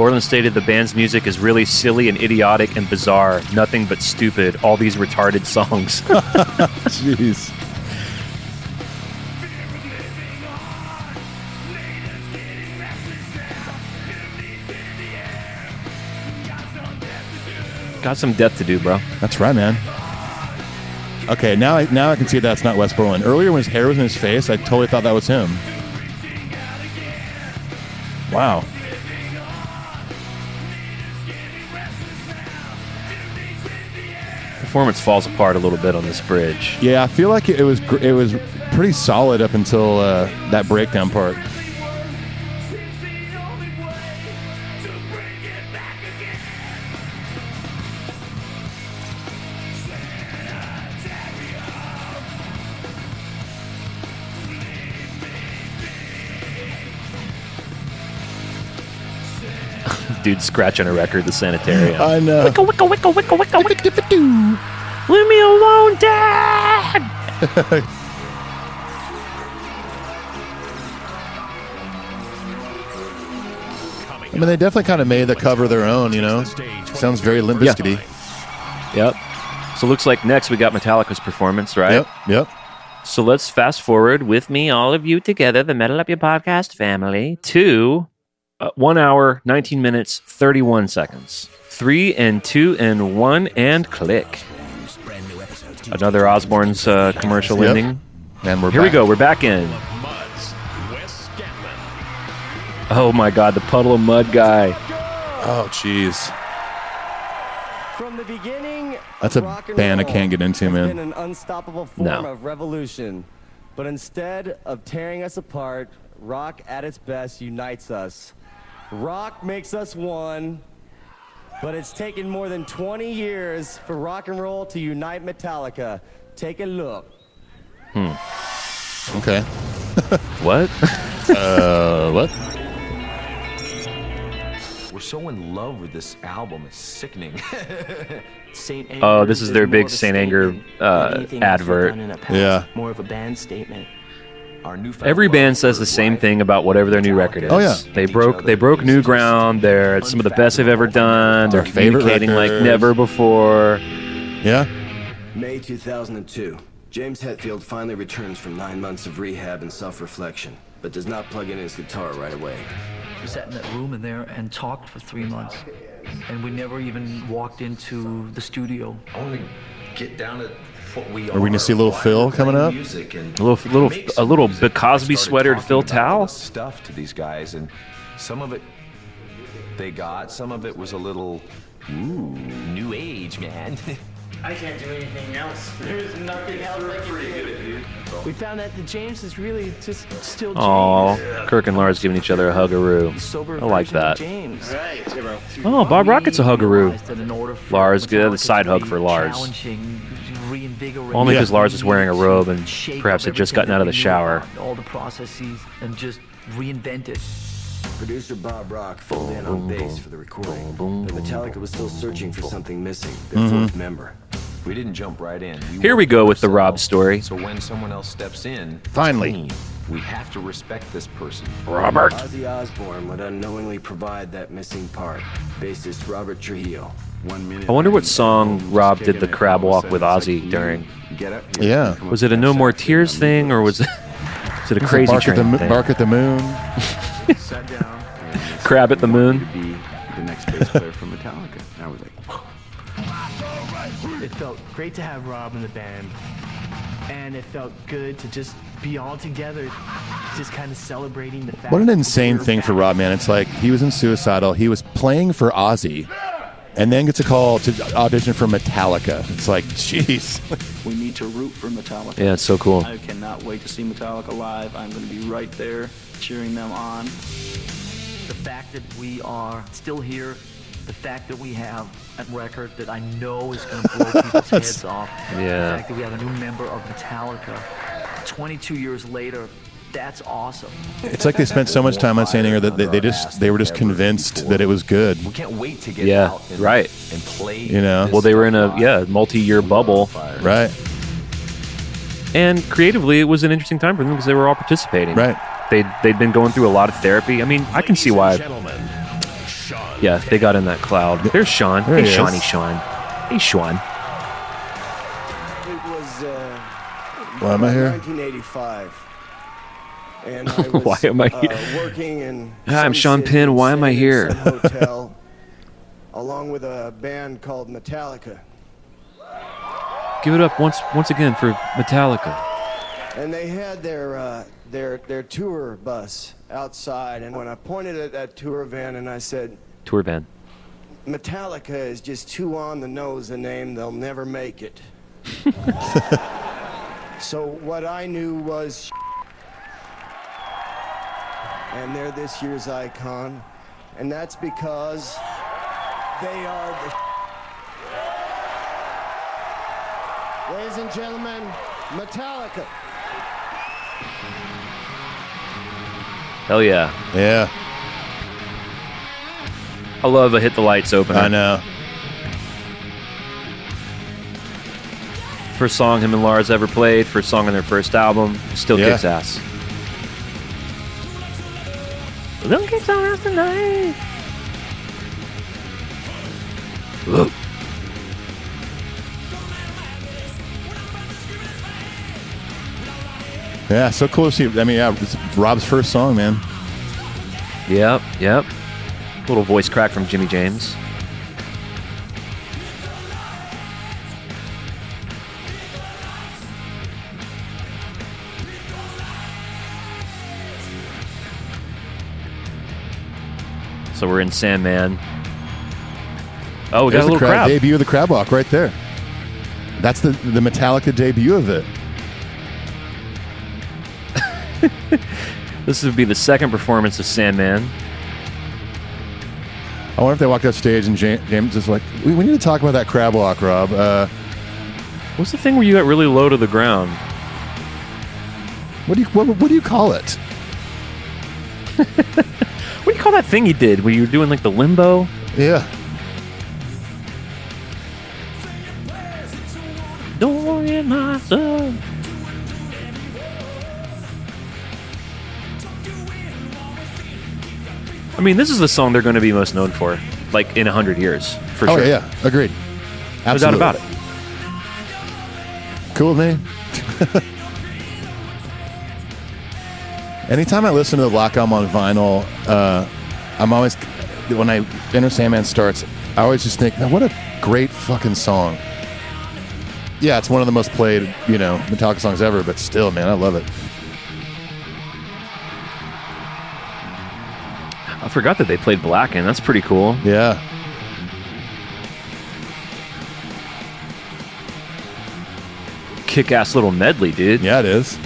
Borland stated the band's music is really silly and idiotic and bizarre. Nothing but stupid. All these retarded songs. Jeez. Got some death to do, bro. That's right, man. Okay, now I, now I can see that's not Wes Borland. Earlier, when his hair was in his face, I totally thought that was him. Wow. Performance falls apart a little bit on this bridge. Yeah, I feel like it was gr- it was pretty solid up until uh, that breakdown part. Dude scratching a record the sanitarium. I know. Wicka, wicka, wicka, wicka, wicka, wicka. Leave me alone, Dad! I mean, they definitely kind of made the cover their own. You know, sounds very Limp Yeah. Yep. So looks like next we got Metallica's performance, right? Yep. Yep. So let's fast forward with me, all of you together, the Metal Up Your Podcast family, to uh, one hour, 19 minutes, 31 seconds. Three and two and one and click. Another Osbourne's uh, commercial Yep. ending. And we're Here we go. We're back in. Oh my God, the Puddle of Mudd guy. Oh, jeez. From the beginning, That's a band I can't get into, has man. an unstoppable form No. of revolution. But instead of tearing us apart, rock at its best unites us. Rock makes us one, but it's taken more than 20 years for rock and roll to unite Metallica. Take a look. Hmm. Okay. what? uh, what? We're so in love with this album, it's sickening. Saint Oh, this is their big Saint Anger uh, than anything else we've advert. done in the past. Yeah. More of a band statement. Our new Every band says the same thing about whatever their new record is. Oh, yeah. they broke they broke new ground. They're it's some of the best they've ever done. They're Their communicating like never before. Yeah. May 2002. James Hetfield finally returns from nine months of rehab and self-reflection, but does not plug in his guitar right away. We sat in that room in there and talked for three months. And we never even walked into the studio. I want to get down to what we Are we gonna see a little Phil coming up? music and A little little a little music. Bill Cosby sweatered Phil about all Towel. stuff to these guys, and some of it they got. Some of it was a little ooh new age, man. I can't do anything else. There's nothing else I can do. We found that the James is really just still Oh, James. Kirk and Lars giving each other a huggaroo. I like that. James. Right. Oh, Bob Rocket's a huggaroo. realized that in order for Lars, good. Metallica The side hug for Lars. Challenging, reinvigorating, Only because we Lars is wearing a robe and perhaps had just gotten out of the shower. all the processes and just reinvent it. Producer Bob Rock filled in on bass for the recording, but Metallica was still searching for something missing, their Mhm. fourth member. We didn't jump right in. Here we go with the Rob story. So when someone else steps in, Finally. clean. we have to respect this person. Robert. Ozzy Osbourne would unknowingly provide that missing part. Bassist Robert Trujillo. One minute. I wonder what song Rob did the crab walk with Ozzy during. Get up. Yeah. Was it a No More Tears thing or was it, was it a crazy bark at the train mo- thing? bark at the moon. Crab at the moon. The next bass player for Metallica. And I was like, It felt great to have Rob in the band. And it felt good to just be all together, just kind of celebrating the fact What an insane thing for. Rob, man. It's like he was in Suicidal. He was playing for Ozzy and then gets a call to audition for Metallica. It's like, jeez. We need to root for Metallica. Yeah, it's so cool. I cannot wait to see Metallica live. I'm going to be right there cheering them on. The fact that we are still here, the fact that we have a record that I know is going to blow people's heads off, Yeah. the fact that we have a new member of Metallica, 22 years later, that's awesome. It's like they spent so much time on Saint Anger that they, they just they were just convinced that it was good. We can't wait to get Yeah, out and, right. and play. You know? Well, they were in a yeah multi-year bubble, Right. and creatively it was an interesting time for them because they were all participating. Right. They they'd been going through a lot of therapy. I mean, I can see why. Yeah, they got in that cloud. There's Sean. There hey, he is. Shawnee Sean. Hey, Sean. It was uh, Why am I here? 1985. And I was, Why am I uh, here? working in Hi, I'm Sean Penn. Why am I here? hotel, along with a band called Metallica. Give it up once once again for Metallica. And they had their uh, their their tour bus outside, and when I pointed at that tour van and I said, Tour van." "Metallica is just too on the nose a name; they'll never make it." so what I knew was, and they're this year's icon, and that's because they are the. Ladies and gentlemen, Metallica. Hell yeah. Yeah. I love a hit the lights opener. I know. First song him and Lars ever played. First song on their first album. Still Yeah. kicks ass. Don't get so ass tonight. Yeah, so cool to see. I mean, yeah, it's Rob's first song, man. Yep, yep. Little voice crack from Jimmy James. So we're in Sandman. Oh, we got a the little crab, crab. debut of the crab walk right there. That's the the Metallica debut of it. This would be the second performance of Sandman. I wonder if they walked off stage and Ja- James is like, we, we need to talk about that crab walk, Rob. Uh, What's the thing where you got really low to the ground? what do you what, what do you call it? You that thing you did where you were doing like the limbo? Yeah. Don't get myself. I mean, this is the song they're going to be most known for, like in a hundred years, for oh sure. yeah, yeah, agreed. No doubt Absolutely. about it. Cool with me. Anytime I listen to the Black Album on vinyl, uh, I'm always when I Enter Sandman starts, I always just think, man, what a great fucking song. Yeah, it's one of the most played, you know, Metallica songs ever, but still, man, I love it. I forgot that they played Black, and that's pretty cool. Yeah. Kick ass little medley, dude. Yeah, it is.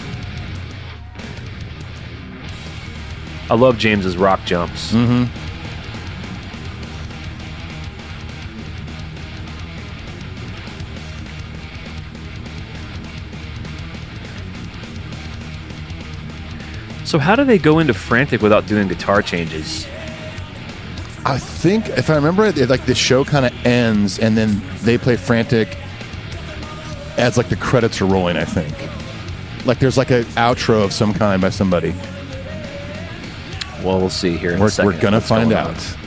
I love James's rock jumps. Mm-hmm. So how do they go into Frantic without doing guitar changes? I think if I remember it, like the show kind of ends and then they play frantic as like the credits are rolling. I think like there's like an outro of some kind by somebody. Well, we'll see here. In We're, a second we're gonna what's find going out. on.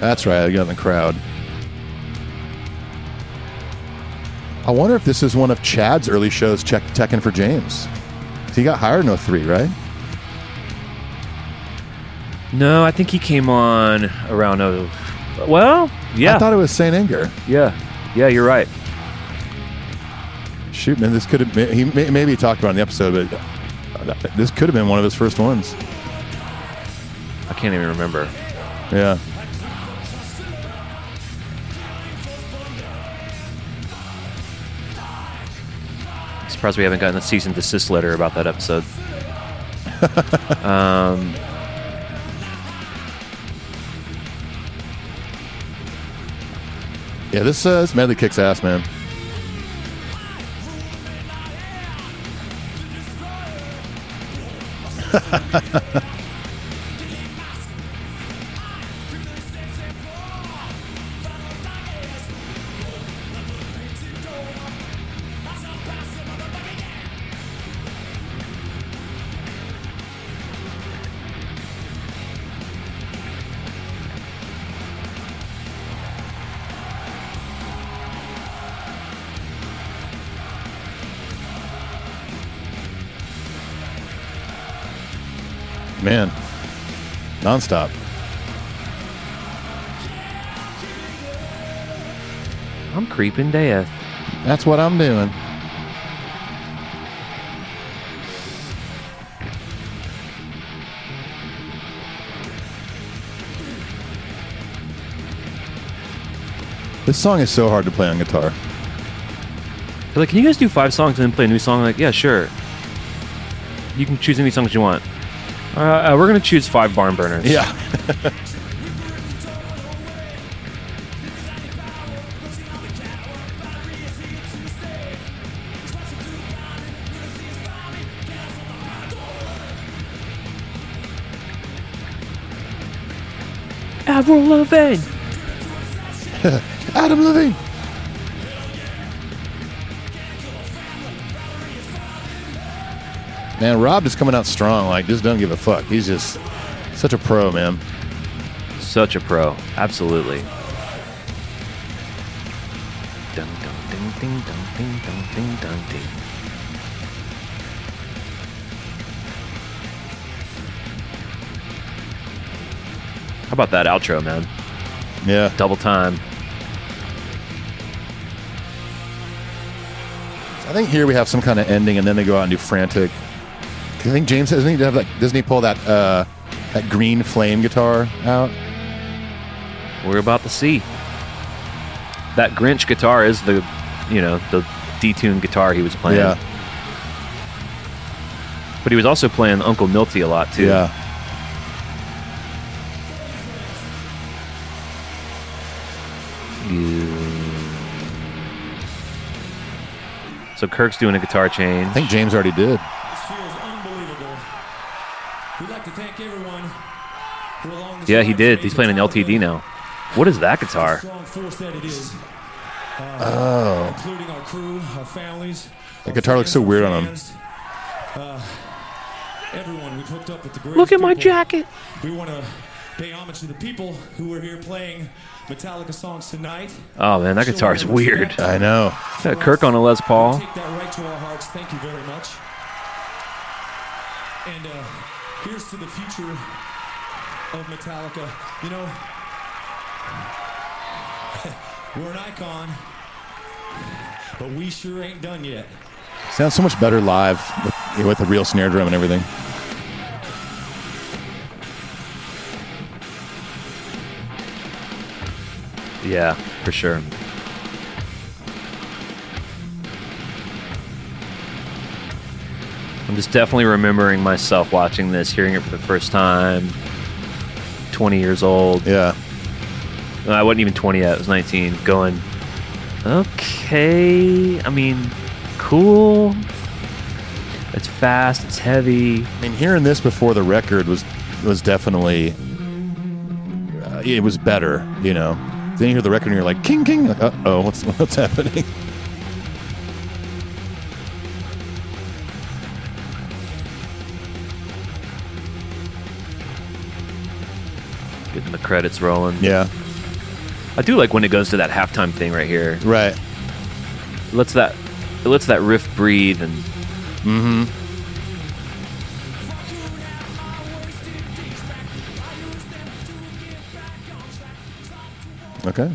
That's right. I got in the crowd. I wonder if this is one of Chad's early shows check, checking for James. He got hired in 03, right? No, I think he came on around. Oh, well, yeah. I thought it was St. Anger. Yeah, yeah, you're right. Shoot, man, this could have been, he may- maybe he talked about it in the episode, but this could have been one of his first ones. I can't even remember. Yeah. Surprised we haven't gotten a cease and desist letter about that episode. um, Yeah, this, uh, this medley kicks ass, man. Man, nonstop. I'm creeping death. That's what I'm doing. This song is so hard to play on guitar. They're like, can you guys do five songs and then play a new song? I'm like, yeah, sure. You can choose any songs you want. Uh, uh, we're going to choose five barn burners. Yeah. Avril Lavigne. Adam Levine. Man, Rob is coming out strong. Like, just don't give a fuck. He's just such a pro, man. Such a pro. Absolutely. Dun, dun, ding, ding, dun, ding, dun, ding, dun, ding. How about that outro, man? Yeah. Double time. I think here we have some kind of ending, and then they go out and do frantic. I think James doesn't he have like doesn't he pull that uh, that green flame guitar out? We're about to see. That Grynch guitar is the, you know, the detuned guitar he was playing. Yeah. But he was also playing Uncle Milty a lot too. Yeah. So Kirk's doing a guitar change. I think James already did. Yeah, he did. He's playing an LTD now. What is that guitar? strong force that it is. Uh, Oh. Including our crew, our families. The guitar looks so weird on him. Uh, everyone, we've hooked up with the Look at my jacket. We want to pay homage to the people who are here playing Metallica songs tonight. Oh man, that guitar is weird. I know. Got Kirk on a Les Paul. Take that right to our hearts. Thank you very much. And uh, here's to the future of Metallica. You know, we're an icon, but we sure ain't done yet. Sounds so much better live with, with the real snare drum and everything. Yeah, for sure. I'm just definitely remembering myself watching this, hearing it for the first time. 20 years old. Yeah. No, I wasn't even 20 yet. I was 19. Going, okay. I mean, cool. It's fast. It's heavy. I mean, hearing this before the record was was definitely uh, it was better, you know. Then you hear the record and you're like, "King, king!" Like, uh oh, what's what's happening? Credits rolling. Yeah. I do like when it goes to that halftime thing right here. Right. It lets that it lets that riff breathe and Mm-hmm. Okay.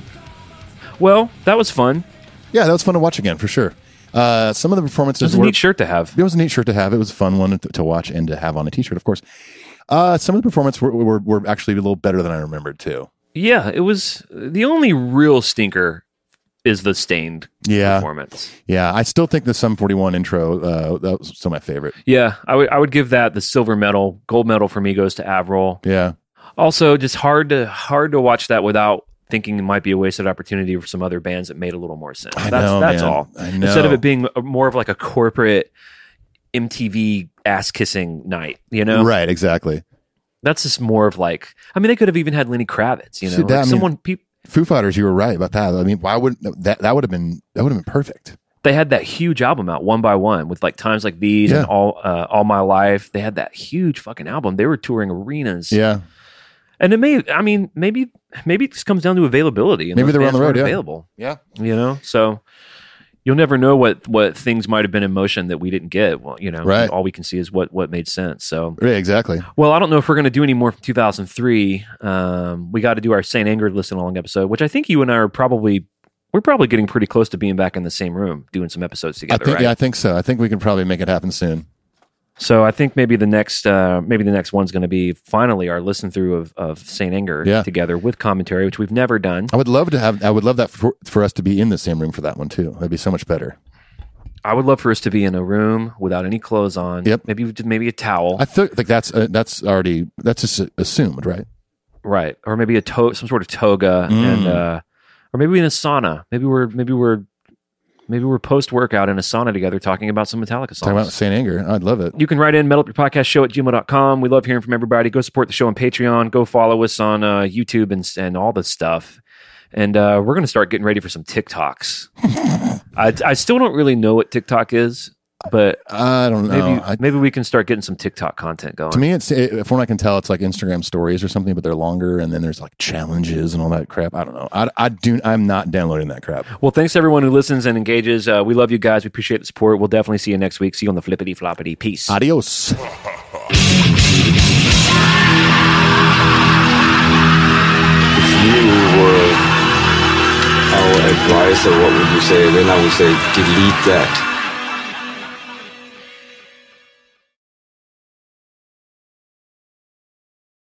Well, that was fun. Yeah, that was fun to watch again for sure. Uh, some of the performances It was a were neat shirt to have. It was a neat shirt to have. It was a fun one to, to watch and to have on a T-shirt, of course. Uh, some of the performances were, were were actually a little better than I remembered too. Yeah, it was the only real stinker is the Staind Yeah, performance. Yeah, I still think the Sum 41 intro uh, that was still my favorite. Yeah, I would I would give that the silver medal. Gold medal for me goes to Avril. Yeah, Also, just hard to hard to watch that without thinking it might be a wasted opportunity for some other bands that made a little more sense. I that's know, that's man. all. I Instead of it being more of like a corporate MTV ass kissing night, you know? right, exactly. That's just more of like. I mean, they could have even had Lenny Kravitz. You know, See, Like that- I mean, someone. peop Foo Fighters, you were right about that. I mean, why would that that would have been that would have been perfect. they had that huge album out one by one with like times like these Yeah. and all uh, all my life. They had that huge fucking album. They were touring arenas. Yeah, and it may. I mean, maybe maybe it just comes down to availability. And Maybe they're on the road, yeah. Available. Yeah. you know. So you'll never know what what things might have been in motion that we didn't get. Well, you know, Right. all we can see is what what made sense. So yeah, exactly. well, I don't know if we're going to do any more from 2003. Um, we got to do our Saint Anger listen along episode, which I think you and I are probably we're probably getting pretty close to being back in the same room doing some episodes I together, think right? yeah, I think so. I think we can probably make it happen soon. So I think maybe the next uh, maybe the next one's going to be finally our listen through of, of Saint Anger Yeah. together with commentary, which we've never done. I would love to have. I would love that for, for us to be in the same room for that one too. That'd be so much better. I would love for us to be in a room without any clothes on. Yep. Maybe maybe a towel. I think like that's uh, that's already that's just assumed, right? right. Or maybe a to- some sort of toga Mm. and uh or maybe in a sauna. Maybe we're maybe we're Maybe we're post workout in a sauna together talking about some Metallica songs. Talking about Saint Anger. I'd love it. You can write in metal up your podcast show at gmail.com. We love hearing from everybody. Go support the show on Patreon. Go follow us on uh, YouTube and, and all the stuff. And uh, we're going to start getting ready for some TikToks. I, I still don't really know what TikTok is, but I don't know. Maybe, I- maybe we can start getting some TikTok content going. To me, it's if one I can tell, it's like Instagram stories or something, but they're longer, and then there's like challenges and all that crap. I don't know. I, I do. I'm not downloading that crap. Well, thanks to everyone who listens and engages. Uh, we love you guys. We appreciate the support. We'll definitely see you next week. See you on the flippity floppity. Peace. Adios. you were our advisor, what would you say? Then I would say delete that.